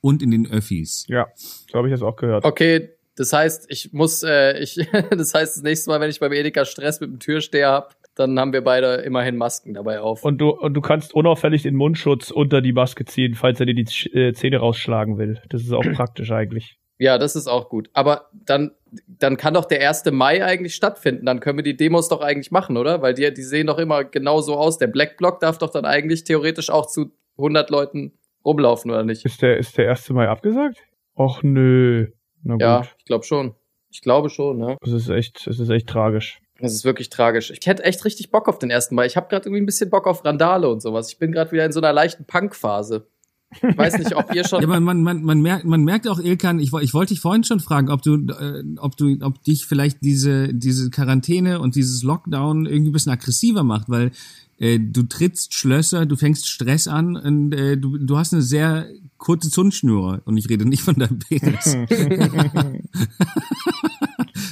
und in den Öffis. Ja, so habe ich das auch gehört. Okay, das heißt, ich muss, äh, ich, das heißt, das nächste Mal, wenn ich beim Edeka Stress mit dem Türsteher hab, dann haben wir beide immerhin Masken dabei auf. Und du, und du kannst unauffällig den Mundschutz unter die Maske ziehen, falls er dir die äh, Zähne rausschlagen will. Das ist auch praktisch eigentlich. Ja, das ist auch gut. Aber dann, dann kann doch der 1. Mai eigentlich stattfinden. Dann können wir die Demos doch eigentlich machen, oder? Weil die, die sehen doch immer genau so aus. Der Black Block darf doch dann eigentlich theoretisch auch zu 100 Leuten rumlaufen, oder nicht? Ist der, ist der 1. Mai abgesagt? Och nö. Na gut. Ja, ich glaube schon. Ich glaube schon, ne? Das ist echt, das ist echt tragisch. Das ist wirklich tragisch. Ich hätte echt richtig Bock auf den 1. Mai. Ich habe gerade irgendwie ein bisschen Bock auf Randale und sowas. Ich bin gerade wieder in so einer leichten Punk-Phase. Ich weiß nicht, ob ihr schon. Ja, aber man, man, man merkt, man merkt auch, Ilkan, ich, ich wollte dich vorhin schon fragen, ob du, äh, ob du, ob dich vielleicht diese, diese Quarantäne und dieses Lockdown irgendwie ein bisschen aggressiver macht, weil äh, du trittst Schlösser, du fängst Stress an und äh, du, du hast eine sehr kurze Zündschnur und ich rede nicht von deinem Penis.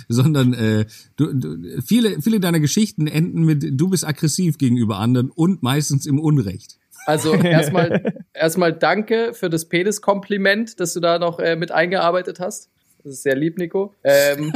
sondern äh, du, du, viele, viele deiner Geschichten enden mit du bist aggressiv gegenüber anderen und meistens im Unrecht. Also erstmal erstmal danke für das Penis-Kompliment, das du da noch äh, mit eingearbeitet hast. Das ist sehr lieb, Nico. Ähm,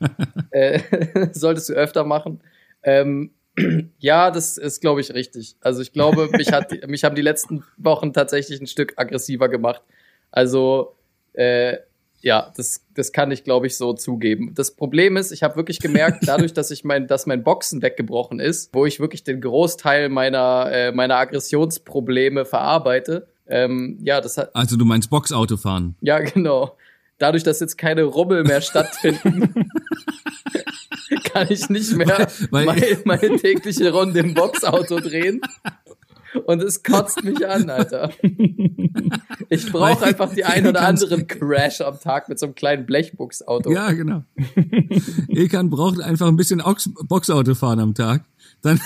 äh, solltest du öfter machen. Ähm, ja, das ist, glaube ich, richtig. Also ich glaube, mich, hat, mich haben die letzten Wochen tatsächlich ein Stück aggressiver gemacht. Also äh, ja, das, das kann ich, glaube ich, so zugeben. Das Problem ist, ich habe wirklich gemerkt, dadurch, dass ich mein, dass mein Boxen weggebrochen ist, wo ich wirklich den Großteil meiner, äh, meiner Aggressionsprobleme verarbeite, ähm, ja, das hat, Also du meinst Boxauto fahren. ja, genau. Dadurch, dass jetzt keine Rummel mehr stattfinden, kann ich nicht mehr Weil- meine, meine tägliche Runde im Boxauto drehen. Und es kotzt mich an, Alter. Ich brauche einfach die ein oder anderen Crash am Tag mit so einem kleinen Blechbuchsauto. Ja, genau. Ilkan braucht einfach ein bisschen Ox Boxauto fahren am Tag. Dann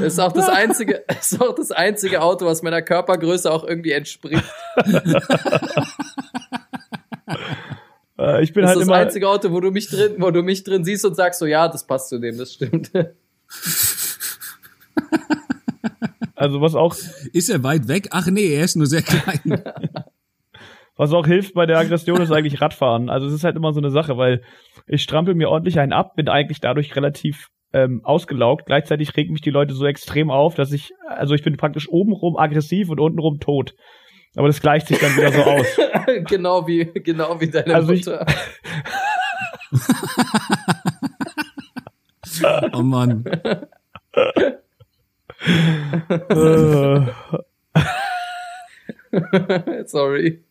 Das ist auch das einzige, das ist auch das einzige Auto, was meiner Körpergröße auch irgendwie entspricht. Äh, ich bin Das halt ist das immer. einzige Auto, wo du mich drin, wo du mich drin siehst und sagst so, ja, das passt zu dem, das stimmt. Also was auch, ist er weit weg. Ach nee, er ist nur sehr klein. was auch hilft bei der Aggression ist eigentlich Radfahren. Also es ist halt immer so eine Sache, weil ich strampel mir ordentlich einen ab, bin eigentlich dadurch relativ ähm, ausgelaugt. Gleichzeitig regen mich die Leute so extrem auf, dass ich, also ich bin praktisch obenrum aggressiv und untenrum tot. Aber das gleicht sich dann wieder so aus. genau wie, genau wie deine Also Mutter. Oh Mann. äh, Sorry.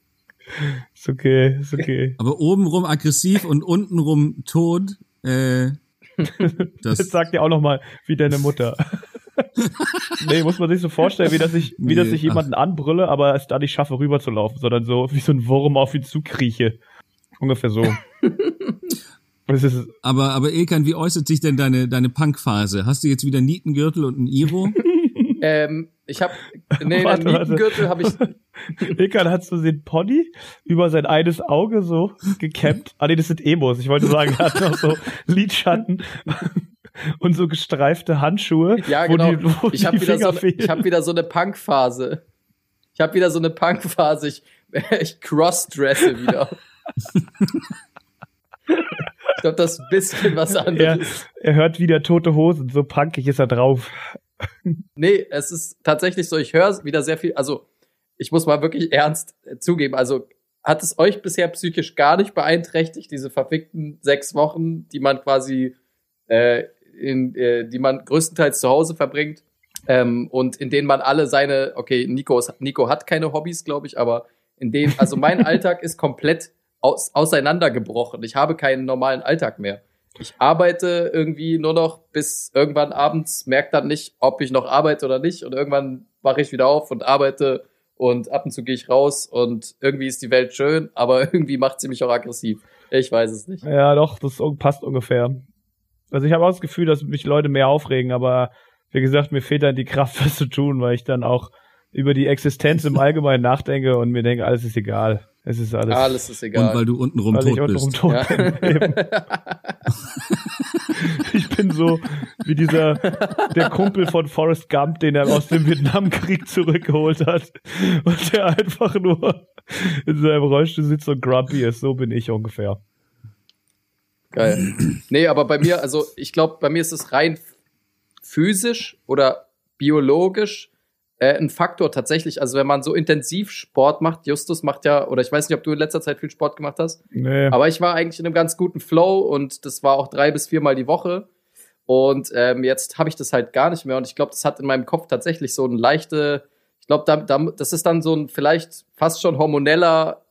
ist okay, ist okay. Aber obenrum aggressiv und untenrum tot. Äh, Das das, sagt ja auch noch mal wie deine Mutter. nee, muss man sich so vorstellen, wie dass ich, wie dass Nee, ich jemanden anbrülle, aber es da nicht schaffe, rüberzulaufen, sondern so wie so ein Wurm auf ihn zukrieche. Ungefähr so. Das ist, aber, aber Ilkan, wie äußert sich denn deine, deine Punkphase? Hast du jetzt wieder Nietengürtel und ein Iro? Ähm, ich habe nee, Warte. Nietengürtel habe ich Ilkan hat so den Pony über sein eines Auge so gekämmt. Ah nee, das sind Emos. Ich wollte sagen, er hat noch so Lidschatten und so gestreifte Handschuhe. ja genau. die, ich habe wieder so ich fehlen. habe wieder so eine Punkphase. Ich habe wieder so eine Punkphase. Ich ich crossdresse wieder. ich glaube, das ist ein bisschen was er, anderes. er hört wieder tote Hosen, so punkig ist er drauf. Nee, es ist tatsächlich so, ich höre wieder sehr viel, also ich muss mal wirklich ernst äh, zugeben, also hat es euch bisher psychisch gar nicht beeinträchtigt, diese verfickten sechs Wochen, die man quasi, äh, in, äh, die man größtenteils zu Hause verbringt ähm, und in denen man alle seine, okay, Nico, ist, Nico hat keine Hobbys, glaube ich, aber in denen, also mein Alltag ist komplett aus, auseinandergebrochen. Ich habe keinen normalen Alltag mehr. Ich arbeite irgendwie nur noch bis irgendwann abends, merke dann nicht, ob ich noch arbeite oder nicht. Und irgendwann wache ich wieder auf und arbeite und ab und zu gehe ich raus und irgendwie ist die Welt schön, aber irgendwie macht sie mich auch aggressiv. Ich weiß es nicht. Ja, doch, das passt ungefähr. Also ich habe auch das Gefühl, dass mich Leute mehr aufregen, aber wie gesagt, mir fehlt dann die Kraft, das zu tun, weil ich dann auch über die Existenz im Allgemeinen nachdenke und mir denke, alles ist egal. Es ist alles. Alles ist egal. Und weil du untenrum weil tot ich untenrum bist. tot Ja. bin. Ich bin so wie dieser der Kumpel von Forrest Gump, den er aus dem Vietnamkrieg zurückgeholt hat und der einfach nur in seinem Rollstuhl sitzt und grumpy ist. So bin ich ungefähr. Geil. Nee, aber bei mir, also ich glaube, bei mir ist es rein physisch oder biologisch äh, ein Faktor tatsächlich. Also wenn man so intensiv Sport macht, Justus macht ja, oder ich weiß nicht, ob du in letzter Zeit viel Sport gemacht hast, Nee. aber ich war eigentlich in einem ganz guten Flow und das war auch drei bis viermal die Woche. Und ähm, jetzt habe ich das halt gar nicht mehr. Und ich glaube, das hat in meinem Kopf tatsächlich so ein leichte, ich glaube, da, da, das ist dann so ein vielleicht fast schon hormoneller,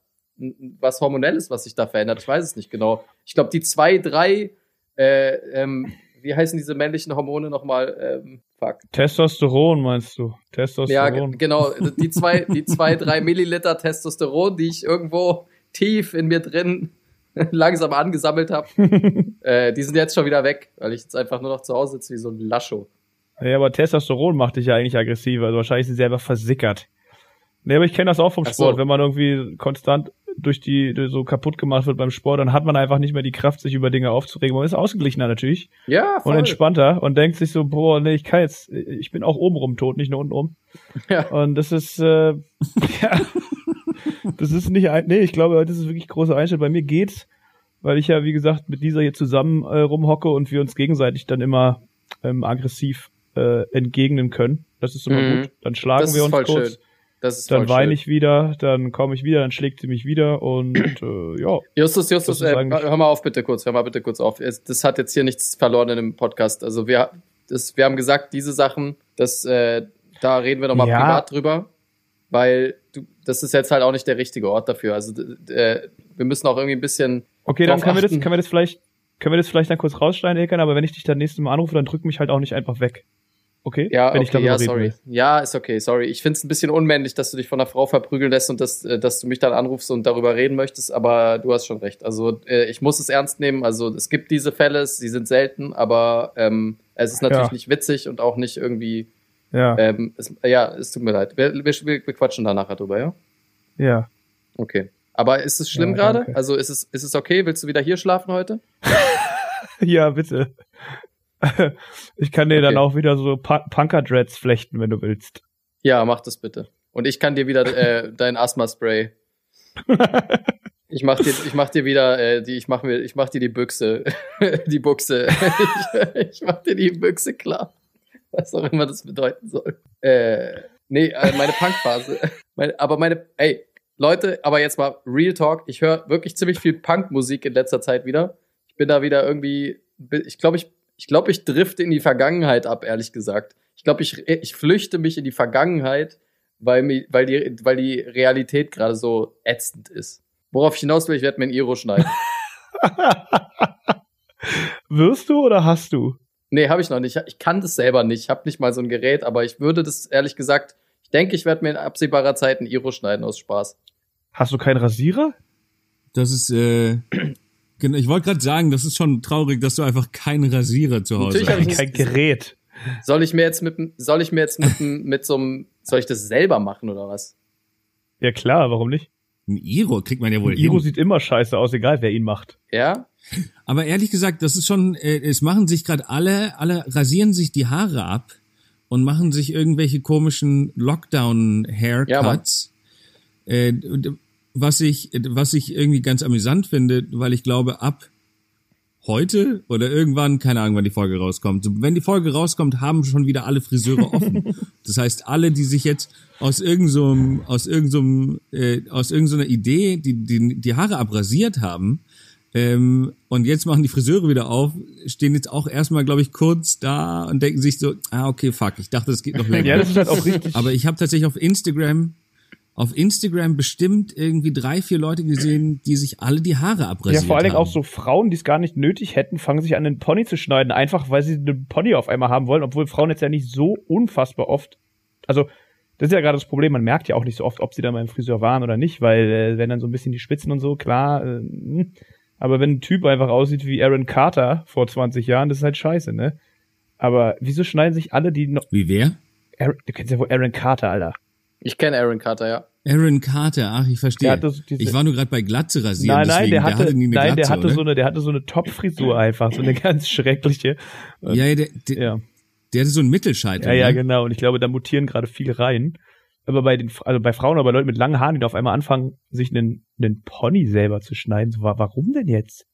was hormonelles, was sich da verändert. Ich weiß es nicht genau. Ich glaube, die zwei, drei, äh, ähm, wie heißen diese männlichen Hormone nochmal? Ähm, fuck. Testosteron meinst du? Ja, Testosteron. ge- genau. Die zwei, die zwei, drei Milliliter Testosteron, die ich irgendwo tief in mir drin langsam angesammelt habe, äh, die sind jetzt schon wieder weg, weil ich jetzt einfach nur noch zu Hause sitze wie so ein Lascho. Ja, aber Testosteron macht dich ja eigentlich aggressiver. Also wahrscheinlich sind sie einfach versickert. Nee, aber ich kenne das auch vom Ach so. Sport. Wenn man irgendwie konstant durch die so kaputt gemacht wird beim Sport, dann hat man einfach nicht mehr die Kraft, sich über Dinge aufzuregen. Man ist ausgeglichener natürlich Ja, und voll. entspannter und denkt sich so, boah, nee, ich kann jetzt, ich bin auch obenrum tot, nicht nur untenrum. Ja. Und das ist, äh, ja, das ist nicht ein, nee, ich glaube, das ist wirklich große Einstellung. Bei mir geht's, weil ich ja, wie gesagt, mit dieser hier zusammen äh, rumhocke und wir uns gegenseitig dann immer ähm, aggressiv äh, entgegnen können. Das ist immer Mhm. gut. Dann schlagen Das wir uns kurz, schön. Das ist dann weine ich wieder, dann komme ich wieder, dann schlägt sie mich wieder und äh, ja. Justus, Justus, äh, hör mal auf bitte kurz, hör mal bitte kurz auf. Das hat jetzt hier nichts verloren in dem Podcast. Also wir, das, wir haben gesagt, diese Sachen, das, äh, da reden wir nochmal Ja. privat drüber, weil du, das ist jetzt halt auch nicht der richtige Ort dafür. Also äh, wir müssen auch irgendwie ein bisschen Okay, dann können wir das, achten. können wir das vielleicht, können wir das vielleicht dann kurz rausschneiden, Ekan, aber wenn ich dich dann nächstes Mal anrufe, dann drück mich halt auch nicht einfach weg. Okay? Ja, wenn ich okay, darüber ja, sorry. will. Ja, ist okay, sorry. Ich find's ein bisschen unmännlich, dass du dich von einer Frau verprügeln lässt und dass, äh, dass du mich dann anrufst und darüber reden möchtest, aber du hast schon recht. Also äh, ich muss es ernst nehmen. Also es gibt diese Fälle, sie sind selten, aber ähm, es ist natürlich Ja. nicht witzig und auch nicht irgendwie. Ja, Ähm, es, ja, es tut mir leid. Wir, wir, wir quatschen da nachher drüber, ja? ja. Okay. Aber ist es schlimm Ja, gerade? Also ist es, ist es okay? Willst du wieder hier schlafen heute? Ja, bitte. Ich kann dir dann Okay. auch wieder so Pu- Punker-Dreads flechten, wenn du willst. Ja, mach das bitte. Und ich kann dir wieder äh, dein Asthma-Spray Ich mach dir, ich mach dir wieder, äh, die, ich mach mir, ich mach dir die Büchse, die Buchse. ich, ich mach dir die Büchse klar. Was auch immer das bedeuten soll. Äh, nee, äh, meine Punkphase. Meine, aber meine, ey, Leute, aber jetzt mal Real Talk. Ich höre wirklich ziemlich viel Punkmusik in letzter Zeit wieder. Ich bin da wieder irgendwie, ich glaube, ich, ich glaube, ich drifte in die Vergangenheit ab, ehrlich gesagt. Ich glaube, ich, ich flüchte mich in die Vergangenheit, weil, mi- weil, die, weil die Realität gerade so ätzend ist. Worauf ich hinaus will, ich werde mir ein Iro schneiden. Wirst du oder hast du? Nee, habe ich noch nicht. Ich kann das selber nicht. Ich habe nicht mal so ein Gerät, aber ich würde das ehrlich gesagt, ich denke, ich werde mir in absehbarer Zeit ein Iro schneiden aus Spaß. Hast du keinen Rasierer? Das ist, äh, genau, ich wollte gerade sagen, das ist schon traurig, dass du einfach keinen Rasierer zu Hause Natürlich hab ich hast. nicht- Kein Gerät. Soll ich mir jetzt mit, dem- soll ich mir jetzt mit, dem- mit so einem, soll ich das selber machen oder was? Ja klar, warum nicht? Ein Iro kriegt man ja wohl Iro hin. sieht immer scheiße aus, egal wer ihn macht. Ja? Aber ehrlich gesagt, das ist schon, äh, es machen sich gerade alle, alle rasieren sich die Haare ab und machen sich irgendwelche komischen Lockdown-Haircuts. äh, und was ich, was ich irgendwie ganz amüsant finde, weil ich glaube, ab heute oder irgendwann, keine Ahnung, wann die Folge rauskommt. So, wenn die Folge rauskommt, haben schon wieder alle Friseure offen. Das heißt, alle, die sich jetzt aus irgendeinem, aus irgendeinem, äh, aus irgendeiner Idee, die, die die Haare abrasiert haben, ähm, und jetzt machen die Friseure wieder auf, stehen jetzt auch erstmal, glaube ich, kurz da und denken sich so, ah, okay, fuck, ich dachte, das geht noch länger. Ja, das ist halt auch richtig. Aber ich habe tatsächlich auf Instagram, auf Instagram bestimmt irgendwie drei, vier Leute gesehen, die sich alle die Haare ja, abrasiert vor allen Dingen auch so Frauen, die es gar nicht nötig hätten, fangen sich an, den Pony zu schneiden, einfach weil sie einen Pony auf einmal haben wollen, obwohl Frauen jetzt ja nicht so unfassbar oft. Also, das ist ja gerade das Problem, man merkt ja auch nicht so oft, ob sie dann beim Friseur waren oder nicht, weil äh, wenn dann so ein bisschen die Spitzen und so, klar, äh, hm, Aber wenn ein Typ einfach aussieht wie Aaron Carter vor 20 Jahren, das ist halt scheiße, ne? Aber wieso schneiden sich alle, die noch. Wie wer? Aaron, du kennst ja wohl Aaron Carter, Alter. Ich kenne Aaron Carter, ja. Aaron Carter, ach, ich verstehe. Der hatte ich war nur gerade bei Glatze rasieren. Nein, nein, deswegen, der hatte, nie eine nein, der Glatze, hatte oder? so eine, der hatte so eine Top-Frisur einfach, so eine ganz schreckliche. Ja, ja, der, der, Ja. der hatte so einen Mittelscheitel. Ja, ja, ne? genau. Und ich glaube, da mutieren gerade viele rein. Aber bei den, also bei Frauen oder bei Leuten mit langen Haaren, die da auf einmal anfangen, sich einen, einen Pony selber zu schneiden, so, wa- warum denn jetzt?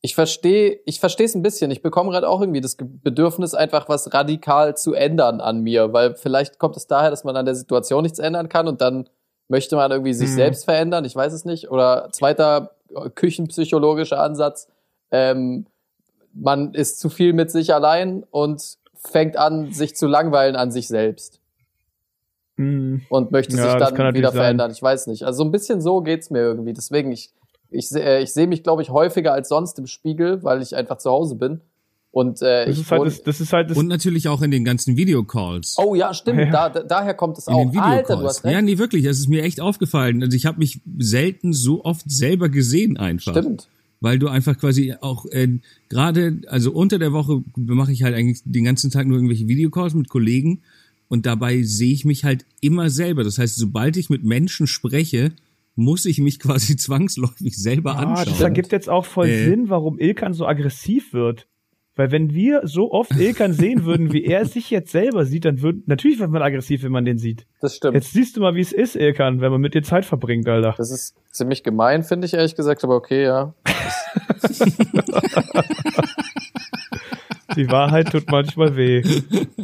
Ich verstehe, ich verstehe es ein bisschen. Ich bekomme gerade auch irgendwie das Bedürfnis, einfach was radikal zu ändern an mir, weil vielleicht kommt es daher, dass man an der Situation nichts ändern kann und dann möchte man irgendwie sich Mhm. selbst verändern. Ich weiß es nicht. Oder zweiter äh, küchenpsychologischer Ansatz: ähm, Man ist zu viel mit sich allein und fängt an, sich zu langweilen an sich selbst Hm, und möchte Ja, sich dann wieder sein. verändern. Ich weiß nicht. Also so ein bisschen so geht's mir irgendwie. Deswegen, ich, ich, äh, ich sehe mich, glaube ich, häufiger als sonst im Spiegel, weil ich einfach zu Hause bin. Und äh, das ich ist halt das, das ist halt das, Und natürlich auch in den ganzen Videocalls. Oh ja, stimmt. Ja. Da, da, daher kommt es in auch. den Alter, du Videocalls. hast recht. Ja, nee, wirklich, das ist mir echt aufgefallen. Also ich habe mich selten so oft selber gesehen einfach. Stimmt. Weil du einfach quasi auch äh, gerade, also unter der Woche mache ich halt eigentlich den ganzen Tag nur irgendwelche Videocalls mit Kollegen und dabei sehe ich mich halt immer selber. Das heißt, sobald ich mit Menschen spreche, muss ich mich quasi zwangsläufig selber ah, das anschauen. ergibt jetzt auch voll Äh. Sinn, warum Ilkan so aggressiv wird. Weil wenn wir so oft Ilkan sehen würden, wie er sich jetzt selber sieht, dann würden, natürlich wird man aggressiv, wenn man den sieht. Das stimmt. Jetzt siehst du mal, wie es ist, Ilkan, wenn man mit dir Zeit verbringt, Alter. Das ist ziemlich gemein, finde ich ehrlich gesagt, aber okay, ja. Die Wahrheit tut manchmal weh.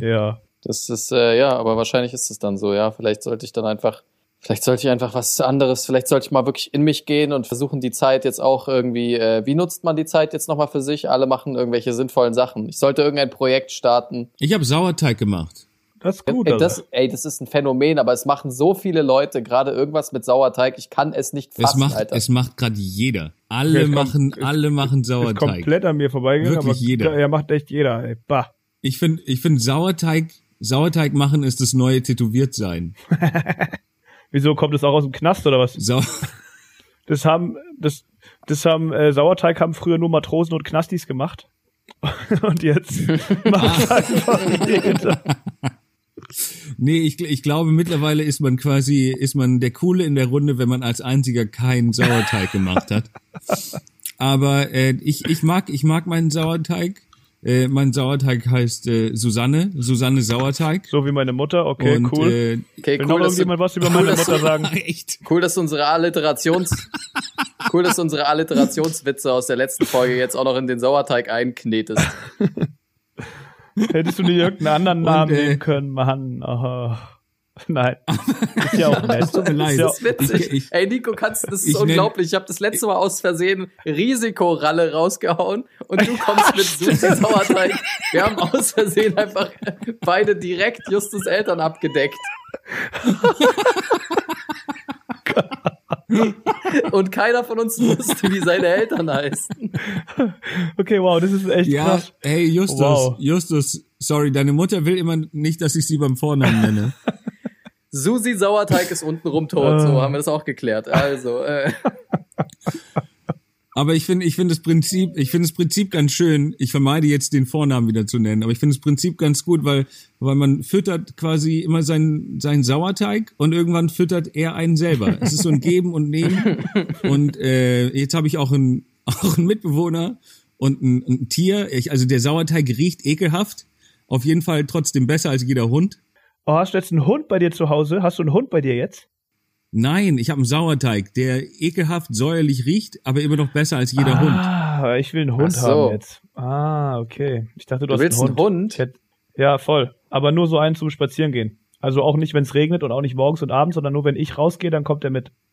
Ja. Das ist, äh, ja, aber wahrscheinlich ist es dann so, ja. Vielleicht sollte ich dann einfach, vielleicht sollte ich einfach was anderes, vielleicht sollte ich mal wirklich in mich gehen und versuchen, die Zeit jetzt auch irgendwie, äh, wie nutzt man die Zeit jetzt nochmal für sich? Alle machen irgendwelche sinnvollen Sachen. Ich sollte irgendein Projekt starten. Ich habe Sauerteig gemacht. Das ist gut, ey, das, ey, das ist ein Phänomen, aber es machen so viele Leute gerade irgendwas mit Sauerteig. Ich kann es nicht Es fassen, macht, Alter. es macht gerade jeder. Alle Es kommt- machen, es- alle machen ist Sauerteig. komplett an mir vorbeigegangen, Wirklich aber jeder. ja, macht echt jeder, ey. Bah. Ich finde, ich finde Sauerteig, Sauerteig machen ist das neue tätowiert sein. Wieso kommt es auch aus dem Knast oder was? Sau Das haben, das, das haben, äh, Sauerteig haben früher nur Matrosen und Knastis gemacht. und jetzt macht einfach jeder. nee, ich, ich glaube mittlerweile ist man quasi, ist man der Coole in der Runde, wenn man als einziger keinen Sauerteig gemacht hat. Aber äh, ich, ich mag, ich mag meinen Sauerteig. Äh, mein Sauerteig heißt äh, Susanne, Susanne Sauerteig. So wie meine Mutter, okay, Und, cool. Äh, okay, Will noch cool, dass du, irgendjemand was über meine Mutter sagen? echt. cool, dass unsere Alliterations, cool, dass unsere Alliterationswitze aus der letzten Folge jetzt auch noch in den Sauerteig einknetest. Hättest du nicht irgendeinen anderen Namen Und, äh, nehmen können, Mann. Oh. Nein. Ist ja auch nett. tut mir leid. Das ist witzig. Ich- ich- Ey, Nico, kannst, das ist ich unglaublich. Ich habe das letzte Mal aus Versehen Risikoralle rausgehauen und du kommst mit Susi Sauerteig. Wir haben aus Versehen einfach beide direkt Justus Eltern abgedeckt. und keiner von uns wusste, wie seine Eltern heißen. Okay, wow, das ist echt Ja, krass. hey Justus, Wow. Justus, sorry, deine Mutter will immer nicht, dass ich sie beim Vornamen nenne. Susi Sauerteig ist untenrum tot. So haben wir das auch geklärt. Also, äh, Aber ich finde, ich finde das Prinzip, ich finde das Prinzip ganz schön. Ich vermeide jetzt den Vornamen wieder zu nennen, aber ich finde das Prinzip ganz gut, weil, weil man füttert quasi immer seinen, seinen Sauerteig und irgendwann füttert er einen selber. Es ist so ein Geben und Nehmen. Und äh, jetzt habe ich auch einen, auch einen Mitbewohner und ein, ein Tier. Ich, also der Sauerteig riecht ekelhaft. Auf jeden Fall trotzdem besser als jeder Hund. Oh, hast du jetzt einen Hund bei dir zu Hause? Hast du einen Hund bei dir jetzt? Nein, ich habe einen Sauerteig, der ekelhaft säuerlich riecht, aber immer noch besser als jeder Hund. Ah, ich will einen Hund so. haben jetzt. Ah, okay. Ich dachte, du, du hast willst einen einen Hund. Hund? Ich hätt- Ja, voll. Aber nur so einen zum Spazierengehen. Also auch nicht, wenn es regnet und auch nicht morgens und abends, sondern nur wenn ich rausgehe, dann kommt er mit.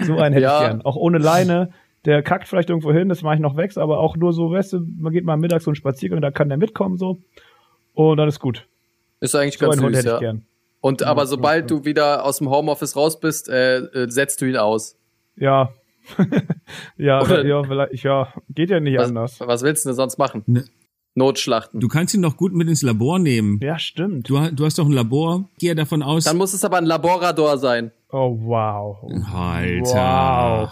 so einen hätte Ja. ich gern. Auch ohne Leine. Der kackt vielleicht irgendwo hin, das mache ich noch weg, aber auch nur so, weißt du, man geht mal mittags so einen Spaziergang, da kann der mitkommen so. Und dann ist gut. Ist eigentlich So ganz einen Hund süß, hätte ich ja. gern. Und aber sobald du wieder aus dem Homeoffice raus bist, äh, äh, setzt du ihn aus. Ja. ja, Oder- ja, vielleicht, ja, geht ja nicht Was, anders. was willst du denn sonst machen? Ne. Notschlachten. Du kannst ihn doch gut mit ins Labor nehmen. Ja, stimmt. Du, du hast doch ein Labor. Gehe davon aus. Dann muss es aber ein Laborador sein. Oh, wow. Alter. Wow.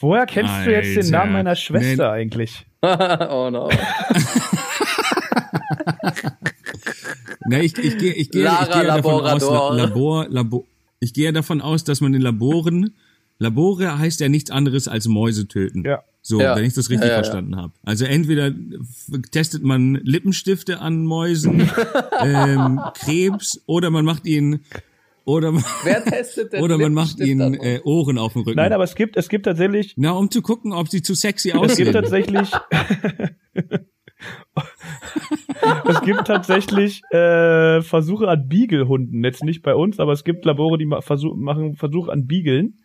Woher kennst du jetzt den Alter. Namen meiner Schwester Nee. eigentlich? oh no. Na, ich, ich gehe ich gehe ich gehe davon aus, Labor, Labor, ich gehe davon aus, dass man in Laboren, Labore heißt ja nichts anderes als Mäuse töten. Ja. So, Ja. wenn ich das richtig Ja, ja, ja. verstanden habe. Also entweder testet man Lippenstifte an Mäusen, ähm, Krebs, oder man macht ihnen, oder, man- Wer testet denn oder man macht ihnen äh, Ohren auf den Rücken. Nein, aber es gibt, es gibt tatsächlich, Na, um zu gucken, ob sie zu sexy es gibt aussehen. tatsächlich, es gibt tatsächlich äh, Versuche an Beagle-Hunden. Jetzt nicht bei uns, aber es gibt Labore, die ma versuch, machen Versuche an Beageln.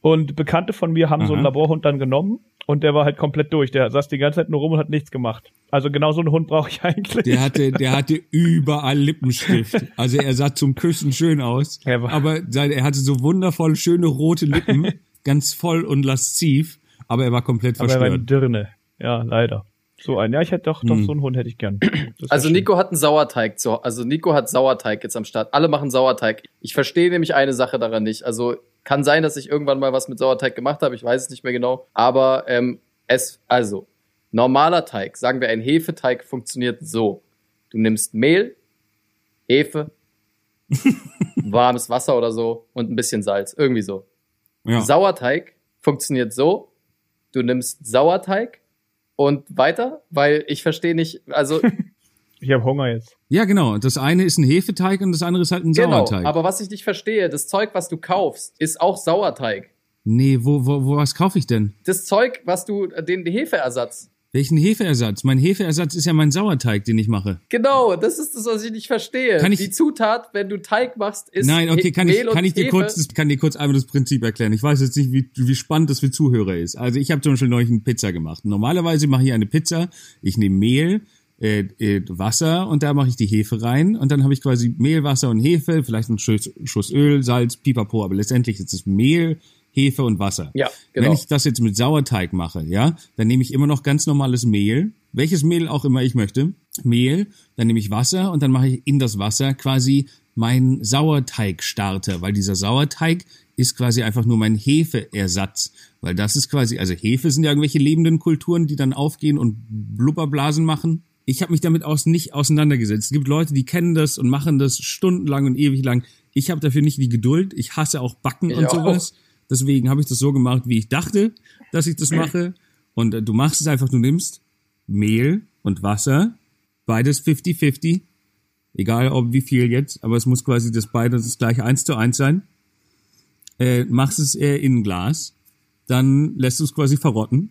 Und Bekannte von mir haben so einen Aha. Laborhund dann genommen und der war halt komplett durch. Der saß die ganze Zeit nur rum und hat nichts gemacht. Also genau so einen Hund brauche ich eigentlich. Der hatte, der hatte überall Lippenstift. Also er sah zum Küssen schön aus. Er Aber er hatte so wundervoll schöne rote Lippen, ganz voll und lasziv. Aber er war komplett aber er war eine verstört. Dirne. Ja, leider. So ein. Ja, ich hätte doch, doch Hm. so einen Hund hätte ich gern. Also schön. Nico hat einen Sauerteig zu, also Nico hat Sauerteig jetzt am Start. Alle machen Sauerteig. Ich verstehe nämlich eine Sache daran nicht. Also kann sein, dass ich irgendwann mal was mit Sauerteig gemacht habe. Ich weiß es nicht mehr genau. Aber ähm, es, also normaler Teig, sagen wir ein Hefeteig, funktioniert so: Du nimmst Mehl, Hefe, warmes Wasser oder so und ein bisschen Salz, irgendwie so. Ja. Sauerteig funktioniert so: Du nimmst Sauerteig und weiter, weil ich verstehe nicht, also Ich habe Hunger jetzt. ja, genau. Das eine ist ein Hefeteig und das andere ist halt ein Genau, Sauerteig. aber was ich nicht verstehe, das Zeug, was du kaufst, ist auch Sauerteig. nee, wo, wo, wo, was kaufe ich denn? Das Zeug, was du, den Hefeersatz. Welchen Hefeersatz? Mein Hefeersatz ist ja mein Sauerteig, den ich mache. Genau, das ist das, was ich nicht verstehe. Kann ich- Die Zutat, wenn du Teig machst, ist Nein, okay, kann Mehl ich, kann ich dir Hefe. kurz, das- kann dir kurz einmal das Prinzip erklären. Ich weiß jetzt nicht, wie, wie spannend das für Zuhörer ist. Also ich habe zum Beispiel neulich eine Pizza gemacht. Normalerweise mache ich eine Pizza, ich nehme Mehl, äh, äh, Wasser und da mache ich die Hefe rein und dann habe ich quasi Mehl, Wasser und Hefe, vielleicht einen Schuss, Schuss Öl, Salz, Pipapo, aber letztendlich ist es Mehl, Hefe und Wasser. Ja, genau. Wenn ich das jetzt mit Sauerteig mache, ja, dann nehme ich immer noch ganz normales Mehl, welches Mehl auch immer ich möchte, Mehl, dann nehme ich Wasser und dann mache ich in das Wasser quasi meinen Sauerteigstarter, weil dieser Sauerteig ist quasi einfach nur mein Hefeersatz, weil das ist quasi, also Hefe sind ja irgendwelche lebenden Kulturen, die dann aufgehen und Blubberblasen machen. Ich habe mich damit aus nicht auseinandergesetzt. Es gibt Leute, die kennen das und machen das stundenlang und ewig lang. Ich habe dafür nicht die Geduld. Ich hasse auch Backen Ich und auch. sowas. Deswegen habe ich das so gemacht, wie ich dachte, dass ich das mache. Und äh, du machst es einfach, du nimmst Mehl und Wasser, beides 50-50, egal ob wie viel jetzt, aber es muss quasi das beides gleich eins zu eins sein. Äh, machst es äh, in ein Glas, dann lässt du es quasi verrotten,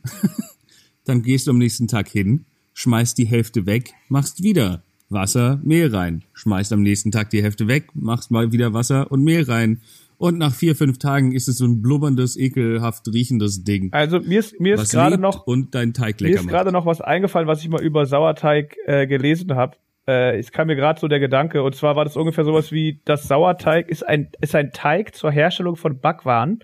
dann gehst du am nächsten Tag hin, schmeißt die Hälfte weg, machst wieder Wasser, Mehl rein, schmeißt am nächsten Tag die Hälfte weg, machst mal wieder Wasser und Mehl rein. Und nach vier, fünf Tagen ist es so ein blubberndes, ekelhaft riechendes Ding. Also mir ist, mir ist gerade noch, und deinen Teig mir lecker ist macht. gerade noch was eingefallen, was ich mal über Sauerteig äh, gelesen habe. Äh, es kam mir gerade so der Gedanke, und zwar war das ungefähr sowas wie, das Sauerteig ist ein, ist ein Teig zur Herstellung von Backwaren,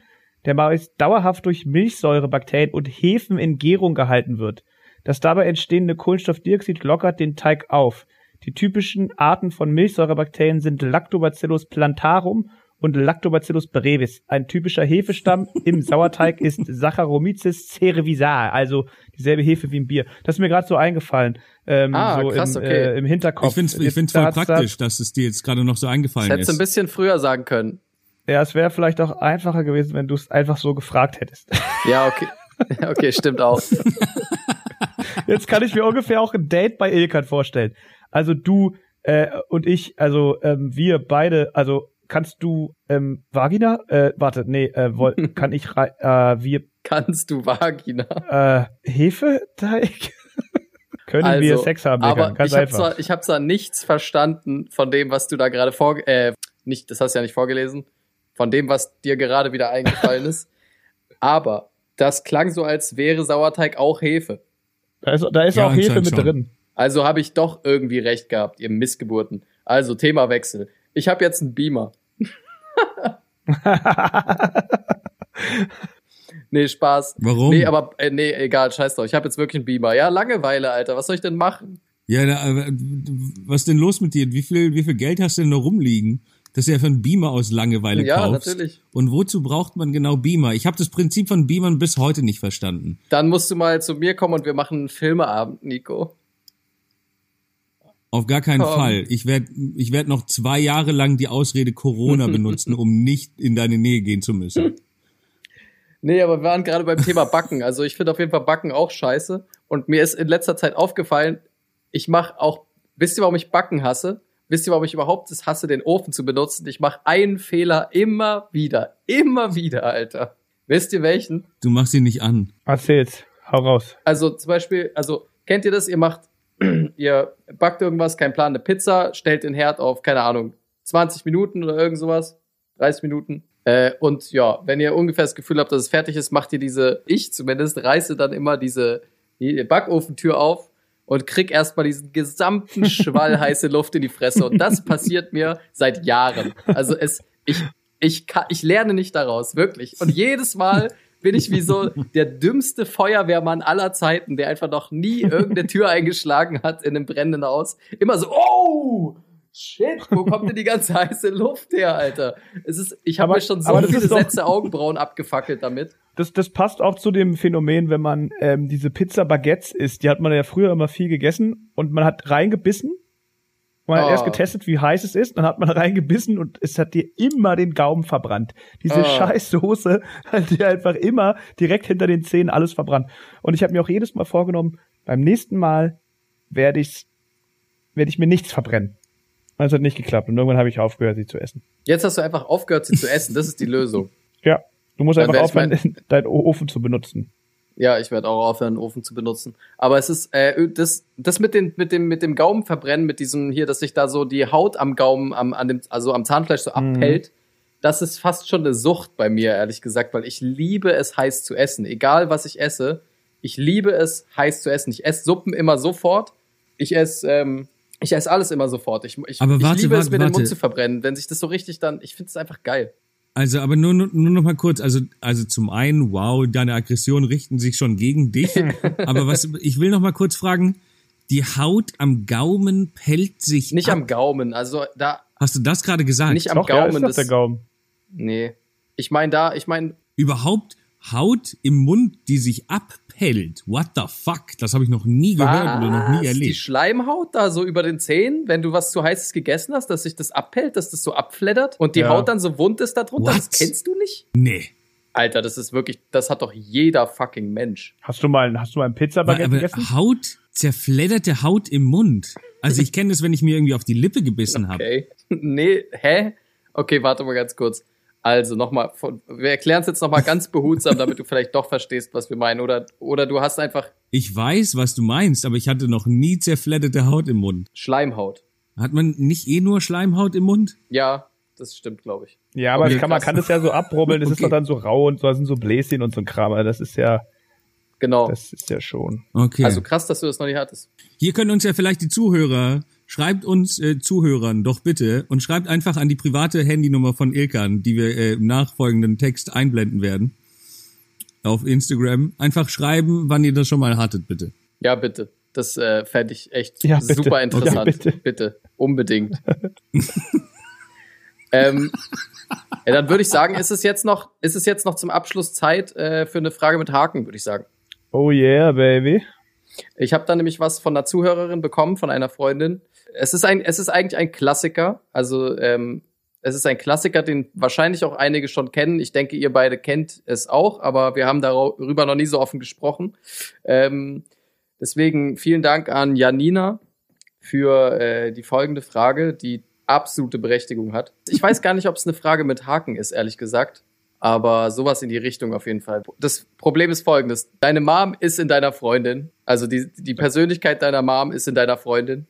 der meist dauerhaft durch Milchsäurebakterien und Hefen in Gärung gehalten wird. Das dabei entstehende Kohlenstoffdioxid lockert den Teig auf. Die typischen Arten von Milchsäurebakterien sind Lactobacillus plantarum und Lactobacillus brevis. Ein typischer Hefestamm im Sauerteig ist Saccharomyces cerevisiae, also dieselbe Hefe wie im Bier. Das ist mir gerade so eingefallen. Ähm, Ah, so krass, im, okay. äh, im Hinterkopf. Ich finde es ich find's voll praktisch, dass es dir jetzt gerade noch so Das eingefallen hättest ein ist. bisschen früher sagen können. Ja, es wäre vielleicht auch einfacher gewesen, wenn du es einfach so gefragt hättest. Ja, okay. Okay, stimmt auch. Jetzt kann ich mir ungefähr auch ein Date bei Ilkan vorstellen. Also du äh, und ich, also ähm, wir beide, also kannst du ähm, Vagina? Äh, warte, nee, äh, woll, kann ich rei- äh, wir Kannst du Vagina? äh, Hefeteig? Können Also, wir Sex haben? Aber Ganz ich habe zwar, ich hab zwar nichts verstanden von dem, was du da gerade vor, äh, nicht, das hast du ja nicht vorgelesen, von dem, was dir gerade wieder eingefallen ist. Aber das klang so, als wäre Sauerteig auch Hefe. da ist, da ist Ja, auch Hefe mit schon. drin. Also habe ich doch irgendwie recht gehabt, ihr Missgeburten. Also Themawechsel. Ich habe jetzt einen Beamer. Nee, Spaß. Warum? Nee, aber äh, nee, egal, scheiß drauf. Ich habe jetzt wirklich einen Beamer. Ja, Langeweile, Alter. Was soll ich denn machen? Ja, da, aber was ist denn los mit dir? Wie viel, wie viel Geld hast du denn da rumliegen, dass du einfach einen Beamer aus Langeweile Ja, kaufst. natürlich. Und wozu braucht man genau Beamer? Ich habe das Prinzip von Beamern bis heute nicht verstanden. Dann musst du mal zu mir kommen und wir machen einen Filmeabend, Nico. Auf gar keinen Komm. Fall. Ich werde ich werd noch zwei Jahre lang die Ausrede Corona benutzen, um nicht in deine Nähe gehen zu müssen. Nee, aber wir waren gerade beim Thema Backen. Also ich finde auf jeden Fall Backen auch scheiße. Und mir ist in letzter Zeit aufgefallen, ich mache auch, wisst ihr, warum ich Backen hasse? Wisst ihr, warum ich überhaupt es hasse, den Ofen zu benutzen? Ich mache einen Fehler immer wieder. Immer wieder, Alter. Wisst ihr welchen? Du machst ihn nicht an. Erzähl's. Hau raus. Also zum Beispiel, also kennt ihr das? Ihr macht, ihr backt irgendwas, kein Plan, eine Pizza, stellt den Herd auf, keine Ahnung, 20 Minuten oder irgend sowas, 30 Minuten. Äh, und ja, wenn ihr ungefähr das Gefühl habt, dass es fertig ist, macht ihr diese, ich zumindest, reiße dann immer diese die Backofentür auf und krieg erstmal diesen gesamten Schwall heiße Luft in die Fresse. Und das passiert mir seit Jahren. Also es, ich, ich, kann, ich lerne nicht daraus, wirklich. Und jedes Mal bin ich wie so der dümmste Feuerwehrmann aller Zeiten, der einfach noch nie irgendeine Tür eingeschlagen hat in einem brennenden Haus. Immer so, oh, shit, wo kommt denn die ganze heiße Luft her, Alter? Es ist, ich habe mir schon so viele doch- Sätze Augenbrauen abgefackelt damit. Das, das passt auch zu dem Phänomen, wenn man ähm, diese Pizza Baguettes isst. Die hat man ja früher immer viel gegessen und man hat reingebissen. Man hat Oh. erst getestet, wie heiß es ist, dann hat man reingebissen und es hat dir immer den Gaumen verbrannt. Diese Oh. scheiß Soße hat dir einfach immer direkt hinter den Zähnen alles verbrannt. Und ich habe mir auch jedes Mal vorgenommen, beim nächsten Mal werde ich werde ich mir nichts verbrennen. Und es hat nicht geklappt und irgendwann habe ich aufgehört, sie zu essen. Jetzt hast du einfach aufgehört, sie zu essen. Das ist die Lösung. Ja, du musst Dann einfach aufhören, deinen Ofen zu benutzen. Ja, ich werde auch aufhören, einen Ofen zu benutzen. Aber es ist äh, das das mit den mit dem mit dem Gaumen verbrennen, mit diesem hier, dass sich da so die Haut am Gaumen am an dem also am Zahnfleisch so Mhm. abpellt. Das ist fast schon eine Sucht bei mir, ehrlich gesagt, weil ich liebe es heiß zu essen, egal was ich esse. Ich liebe es heiß zu essen. Ich esse Suppen immer sofort. Ich esse ähm, ich esse alles immer sofort. Ich, ich, Aber ich warte, liebe es, warte, mir den warte. Mund zu verbrennen. Wenn sich das so richtig dann, ich finde es einfach geil. Also, aber nur, nur, nur noch mal kurz. Also, also zum einen, wow, deine Aggressionen richten sich schon gegen dich. aber was, ich will noch mal kurz fragen. Die Haut am Gaumen pellt sich Nicht ab. am Gaumen, also da Hast du das gerade gesagt? nicht am Doch, ja, ist Gaumen. doch der das, Gaumen. Nee. Ich meine da, ich meine, Überhaupt Haut im Mund, die sich abpellt. What the fuck? Das habe ich noch nie gehört oder noch nie Die erlebt. Schleimhaut da so über den Zähnen, wenn du was zu heißes gegessen hast, dass sich das abpellt, dass das so abfleddert und die Ja. Haut dann so wund ist darunter. What? Das kennst du nicht? Nee. Alter, das ist wirklich, das hat doch jeder fucking Mensch. Hast du mal, hast du mal ein Pizza Aber, Baguette aber gegessen? Haut, zerfledderte Haut im Mund. Also ich kenne das, wenn ich mir irgendwie auf die Lippe gebissen habe. Okay. nee, hä? Okay, warte mal ganz kurz. Also nochmal, wir erklären es jetzt nochmal ganz behutsam, damit du vielleicht doch verstehst, was wir meinen. Oder, oder du hast einfach Ich weiß, was du meinst, aber ich hatte noch nie zerfledderte Haut im Mund. Schleimhaut. Hat man nicht eh nur Schleimhaut im Mund? Ja, das stimmt, glaube ich. Ja, aber Okay, kann, man kann das ja so abrubbeln, das ist Okay. doch dann so rau und so, das sind so Bläschen und so ein Kram. Also das ist ja, Genau. das ist ja schon. Okay. Also krass, dass du das noch nicht hattest. Hier können uns ja vielleicht die Zuhörer, schreibt uns äh, Zuhörern doch bitte und schreibt einfach an die private Handynummer von Ilkan, die wir äh, im nachfolgenden Text einblenden werden. Auf Instagram. Einfach schreiben, wann ihr das schon mal hattet, bitte. Ja, bitte. Das äh, fände ich echt Ja, bitte. super interessant. Ja, bitte. bitte. Unbedingt. ähm, ja, dann würde ich sagen, ist es jetzt noch, ist es jetzt noch zum Abschluss Zeit äh, für eine Frage mit Haken, würde ich sagen. Oh yeah, baby. Ich habe da nämlich was von einer Zuhörerin bekommen, von einer Freundin. Es ist ein, es ist eigentlich ein Klassiker. Also ähm, es ist ein Klassiker, den wahrscheinlich auch einige schon kennen. Ich denke, ihr beide kennt es auch, aber wir haben darüber noch nie so offen gesprochen. Ähm, deswegen vielen Dank an Janina für äh, die folgende Frage, die absolute Berechtigung hat. Ich weiß gar nicht, ob es eine Frage mit Haken ist, ehrlich gesagt. Aber sowas in die Richtung auf jeden Fall. Das Problem ist folgendes. Deine Mom ist in deiner Freundin. Also die, die Persönlichkeit deiner Mom ist in deiner Freundin.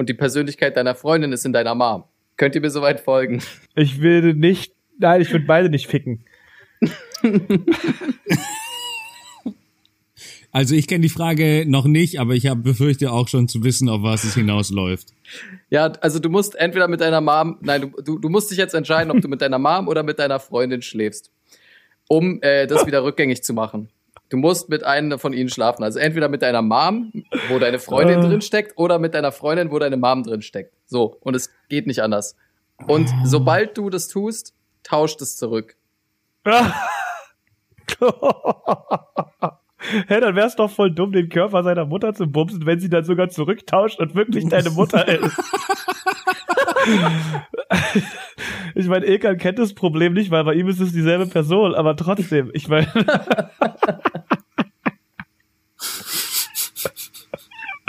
Und die Persönlichkeit deiner Freundin ist in deiner Mom. Könnt ihr mir soweit folgen? Ich will nicht, nein, ich würde beide nicht ficken. Also ich kenne die Frage noch nicht, aber ich hab, befürchte auch schon zu wissen, auf was es hinausläuft. Ja, also du musst entweder mit deiner Mom, nein, du, du, du musst dich jetzt entscheiden, ob du mit deiner Mom oder mit deiner Freundin schläfst, um äh, das wieder rückgängig zu machen. Du musst mit einer von ihnen schlafen. Also entweder mit deiner Mom, wo deine Freundin Äh. drin steckt, oder mit deiner Freundin, wo deine Mom drin steckt. So, und es geht nicht anders. Und sobald du das tust, tauscht es zurück. Hä, dann wär's doch voll dumm, den Körper seiner Mutter zu bumsen, wenn sie dann sogar zurücktauscht und wirklich deine Mutter ist. ich meine, Ilkan kennt das Problem nicht, weil bei ihm ist es dieselbe Person, aber trotzdem, ich meine.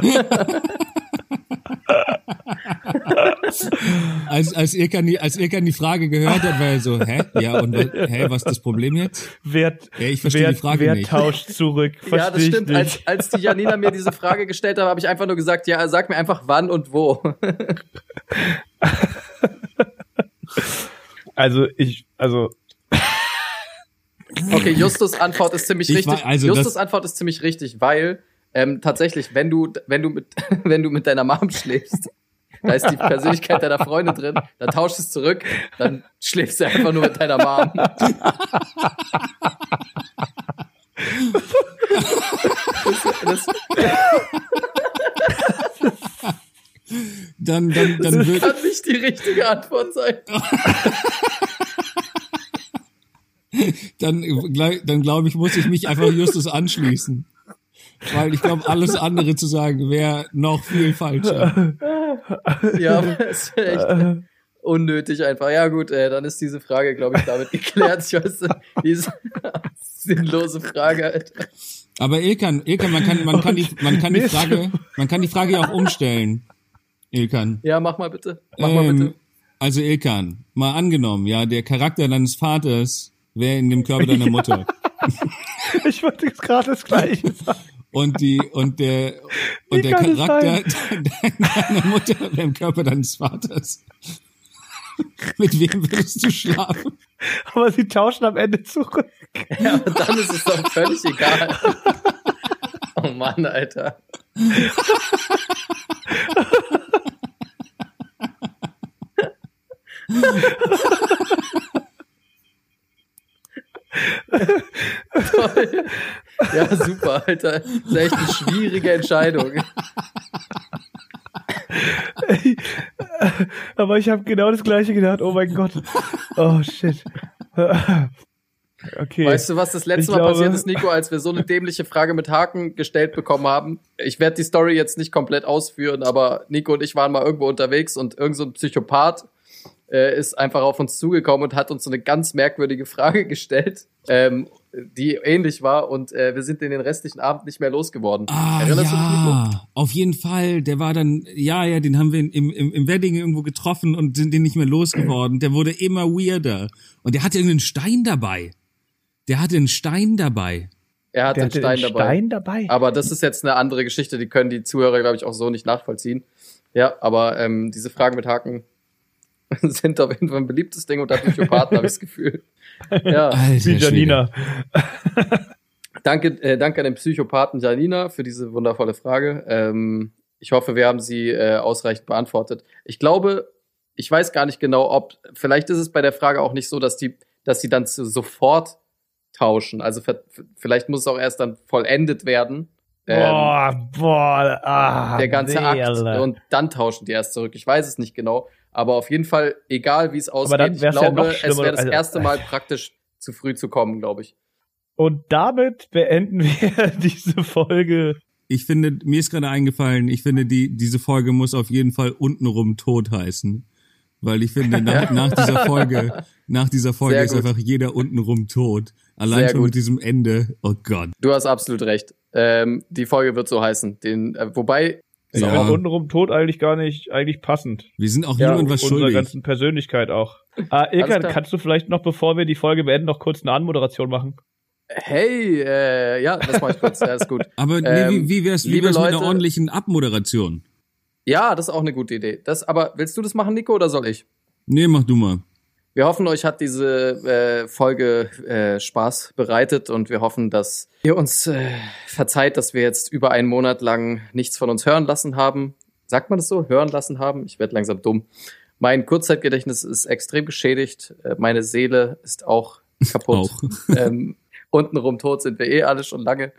als, als Irkan die, als Irkan die Frage gehört hat, war er so, hä? Ja, und hä, was ist das Problem jetzt? Wer, ja, ich verstehe wer, die Frage wer nicht. tauscht zurück? ja, das stimmt. Als, als die Janina mir diese Frage gestellt hat, habe ich einfach nur gesagt, ja, sag mir einfach wann und wo. also ich, also Okay, Justus Antwort ist ziemlich Ich richtig. war- also Justus Antwort ist ziemlich richtig, weil ähm, tatsächlich, wenn du, wenn du mit, wenn du mit deiner Mom schläfst, da ist die Persönlichkeit deiner Freundin drin, dann tauschst es zurück, dann schläfst du einfach nur mit deiner Mom. Das, das Dann, dann, dann wird, kann nicht die richtige Antwort sein. dann, dann glaube ich, muss ich mich einfach Justus anschließen. Weil ich glaube, alles andere zu sagen wäre noch viel falscher. Ja, aber es wäre echt unnötig einfach. Ja gut, äh, dann ist diese Frage, glaube ich, damit geklärt. Ich weiß, diese sinnlose Frage, Alter. Aber Ilkan, Ilkan, man kann, man kann die, man kann die Frage, man kann die Frage ja auch umstellen. Ilkan. Ja, mach mal bitte. Mach mal Ähm, bitte. Also Ilkan, mal angenommen, ja, der Charakter deines Vaters wäre in dem Körper deiner Mutter. ich wollte jetzt gerade das Gleiche sagen. Und die, und der, und Wie der Charakter deiner Mutter im Körper deines Vaters. Mit wem würdest du schlafen? Aber sie tauschen am Ende zurück. Ja, und dann ist es doch völlig egal. Oh Mann, Alter. Toll. Ja, super, Alter. Das ist echt eine schwierige Entscheidung. Aber ich habe genau das Gleiche gedacht. Oh mein Gott. Oh shit. Okay. Weißt du, was das letzte Ich Mal glaube- passiert ist, Nico, als wir so eine dämliche Frage mit Haken gestellt bekommen haben? Ich werde die Story jetzt nicht komplett ausführen, aber Nico und ich waren mal irgendwo unterwegs und irgend so ein Psychopath äh, ist einfach auf uns zugekommen und hat uns so eine ganz merkwürdige Frage gestellt, ähm, die ähnlich war und äh, wir sind den, den restlichen Abend nicht mehr losgeworden. Ah, Erinnerst du dich, ja, auf jeden Fall. Der war dann, ja, ja, den haben wir im, im, im Wedding irgendwo getroffen und sind den nicht mehr losgeworden. Der wurde immer weirder. Und der hatte irgendeinen Stein dabei. Der hatte einen Stein dabei. Er hat Der den hatte Stein den dabei. Stein dabei. Aber das ist jetzt eine andere Geschichte, die können die Zuhörer, glaube ich, auch so nicht nachvollziehen. Ja, aber ähm, diese Fragen mit Haken sind auf jeden Fall ein beliebtes Ding unter Psychopathen, habe ich das Gefühl. Ja, Alter, Wie Janina. danke, äh, danke an den Psychopathen Janina für diese wundervolle Frage. Ähm, ich hoffe, wir haben sie äh, ausreichend beantwortet. Ich glaube, ich weiß gar nicht genau, ob, vielleicht ist es bei der Frage auch nicht so, dass die, dass sie dann zu, sofort tauschen. Also vielleicht muss es auch erst dann vollendet werden. Ähm, boah, boah, ah, der ganze Akt und dann tauschen die erst zurück. Ich weiß es nicht genau, aber auf jeden Fall, egal wie es ausgeht, dann ich ja glaube, noch es wäre das also- erste Mal praktisch zu früh zu kommen, glaube ich. Und damit beenden wir diese Folge. Ich finde, mir ist gerade eingefallen, ich finde, die, diese Folge muss auf jeden Fall untenrum tot heißen. Weil ich finde, nach, nach dieser Folge, nach dieser Folge Sehr ist gut. einfach jeder untenrum tot. Allein Sehr schon gut. mit diesem Ende. Oh Gott. Du hast absolut recht. Ähm, die Folge wird so heißen. Den, äh, wobei, Ist Ja. aber untenrum tot eigentlich gar nicht, eigentlich passend. Wir sind auch Ja, niemand was Unserer schuldig. ganzen Persönlichkeit auch. Ah, Ilkan, klar. kannst du vielleicht noch, bevor wir die Folge beenden, noch kurz eine Anmoderation machen? hey, äh, ja, das mache ich kurz. Ja, ist gut. Aber nee, Ähm, wie, wie wär's, wie wär's mit einer ordentlichen Abmoderation? Ja, das ist auch eine gute Idee. Das, aber willst du das machen, Nico, oder soll ich? Nee, mach du mal. Wir hoffen, euch hat diese äh, Folge äh, Spaß bereitet und wir hoffen, dass ihr uns äh, verzeiht, dass wir jetzt über einen Monat lang nichts von uns hören lassen haben. Sagt man das so? Hören lassen haben? Ich werde langsam dumm. Mein Kurzzeitgedächtnis ist extrem geschädigt. Äh, meine Seele ist auch kaputt. Auch. ähm, untenrum tot sind wir eh alle schon lange.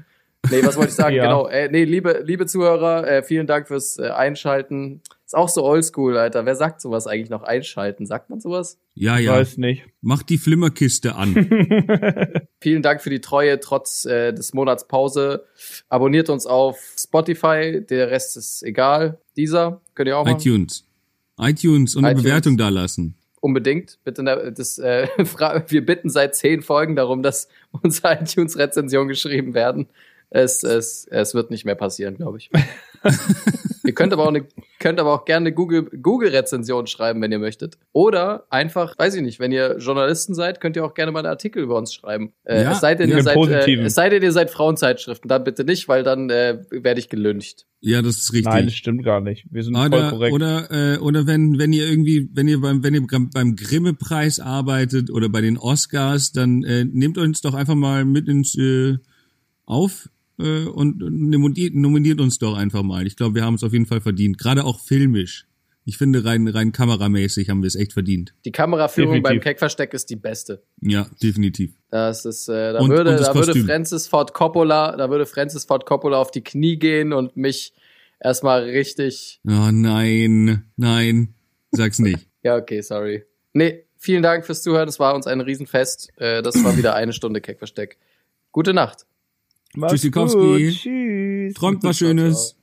Nee, was wollte ich sagen? Ja. Genau. Äh, nee, liebe, liebe Zuhörer, äh, vielen Dank fürs äh, Einschalten. Ist auch so oldschool, Alter. Wer sagt sowas eigentlich noch? Einschalten. Sagt man sowas? Ja, Ich ja. weiß nicht. Mach die Flimmerkiste an. Vielen Dank für die Treue trotz äh, des Monats Pause. Abonniert uns auf Spotify. Der Rest ist egal. Dieser könnt ihr auch machen. iTunes. iTunes und eine iTunes. Bewertung da lassen. Unbedingt. Bitte, ne, das, äh, wir bitten seit zehn Folgen darum, dass unsere iTunes-Rezensionen geschrieben werden. Es, es, es wird nicht mehr passieren, glaube ich. ihr könnt aber auch eine, könnt aber auch gerne Google, Google-Rezension schreiben, wenn ihr möchtet. Oder einfach, weiß ich nicht, wenn ihr Journalisten seid, könnt ihr auch gerne mal einen Artikel über uns schreiben. Äh, Ja, es sei denn, ihr seid, äh, es sei denn, ihr seid Frauenzeitschriften, dann bitte nicht, weil dann äh, werde ich gelüncht. Ja, das ist richtig. Nein, das stimmt gar nicht. Wir sind voll Oder, korrekt. oder, äh, oder wenn, wenn ihr irgendwie, wenn ihr beim, wenn ihr beim Grimme-Preis arbeitet oder bei den Oscars, dann äh, nehmt uns doch einfach mal mit ins äh, auf äh, und nominiert, nominiert uns doch einfach mal. Ich glaube, wir haben es auf jeden Fall verdient. Gerade auch filmisch. Ich finde, rein, rein kameramäßig haben wir es echt verdient. Die Kameraführung Definitiv. beim Keckversteck ist die beste. Ja, definitiv. Das ist, äh, da Und- würde, und das da würde. Francis Ford Coppola, da würde Francis Ford Coppola auf die Knie gehen und mich erstmal richtig, Oh nein, nein, sag's nicht. ja, okay, sorry. Nee, vielen Dank fürs Zuhören. Das war uns ein Riesenfest. Äh, das war wieder eine Stunde Keckversteck. Gute Nacht. Mach's Tschüssikowski. gut. Tschüss. Träumt was Schönes.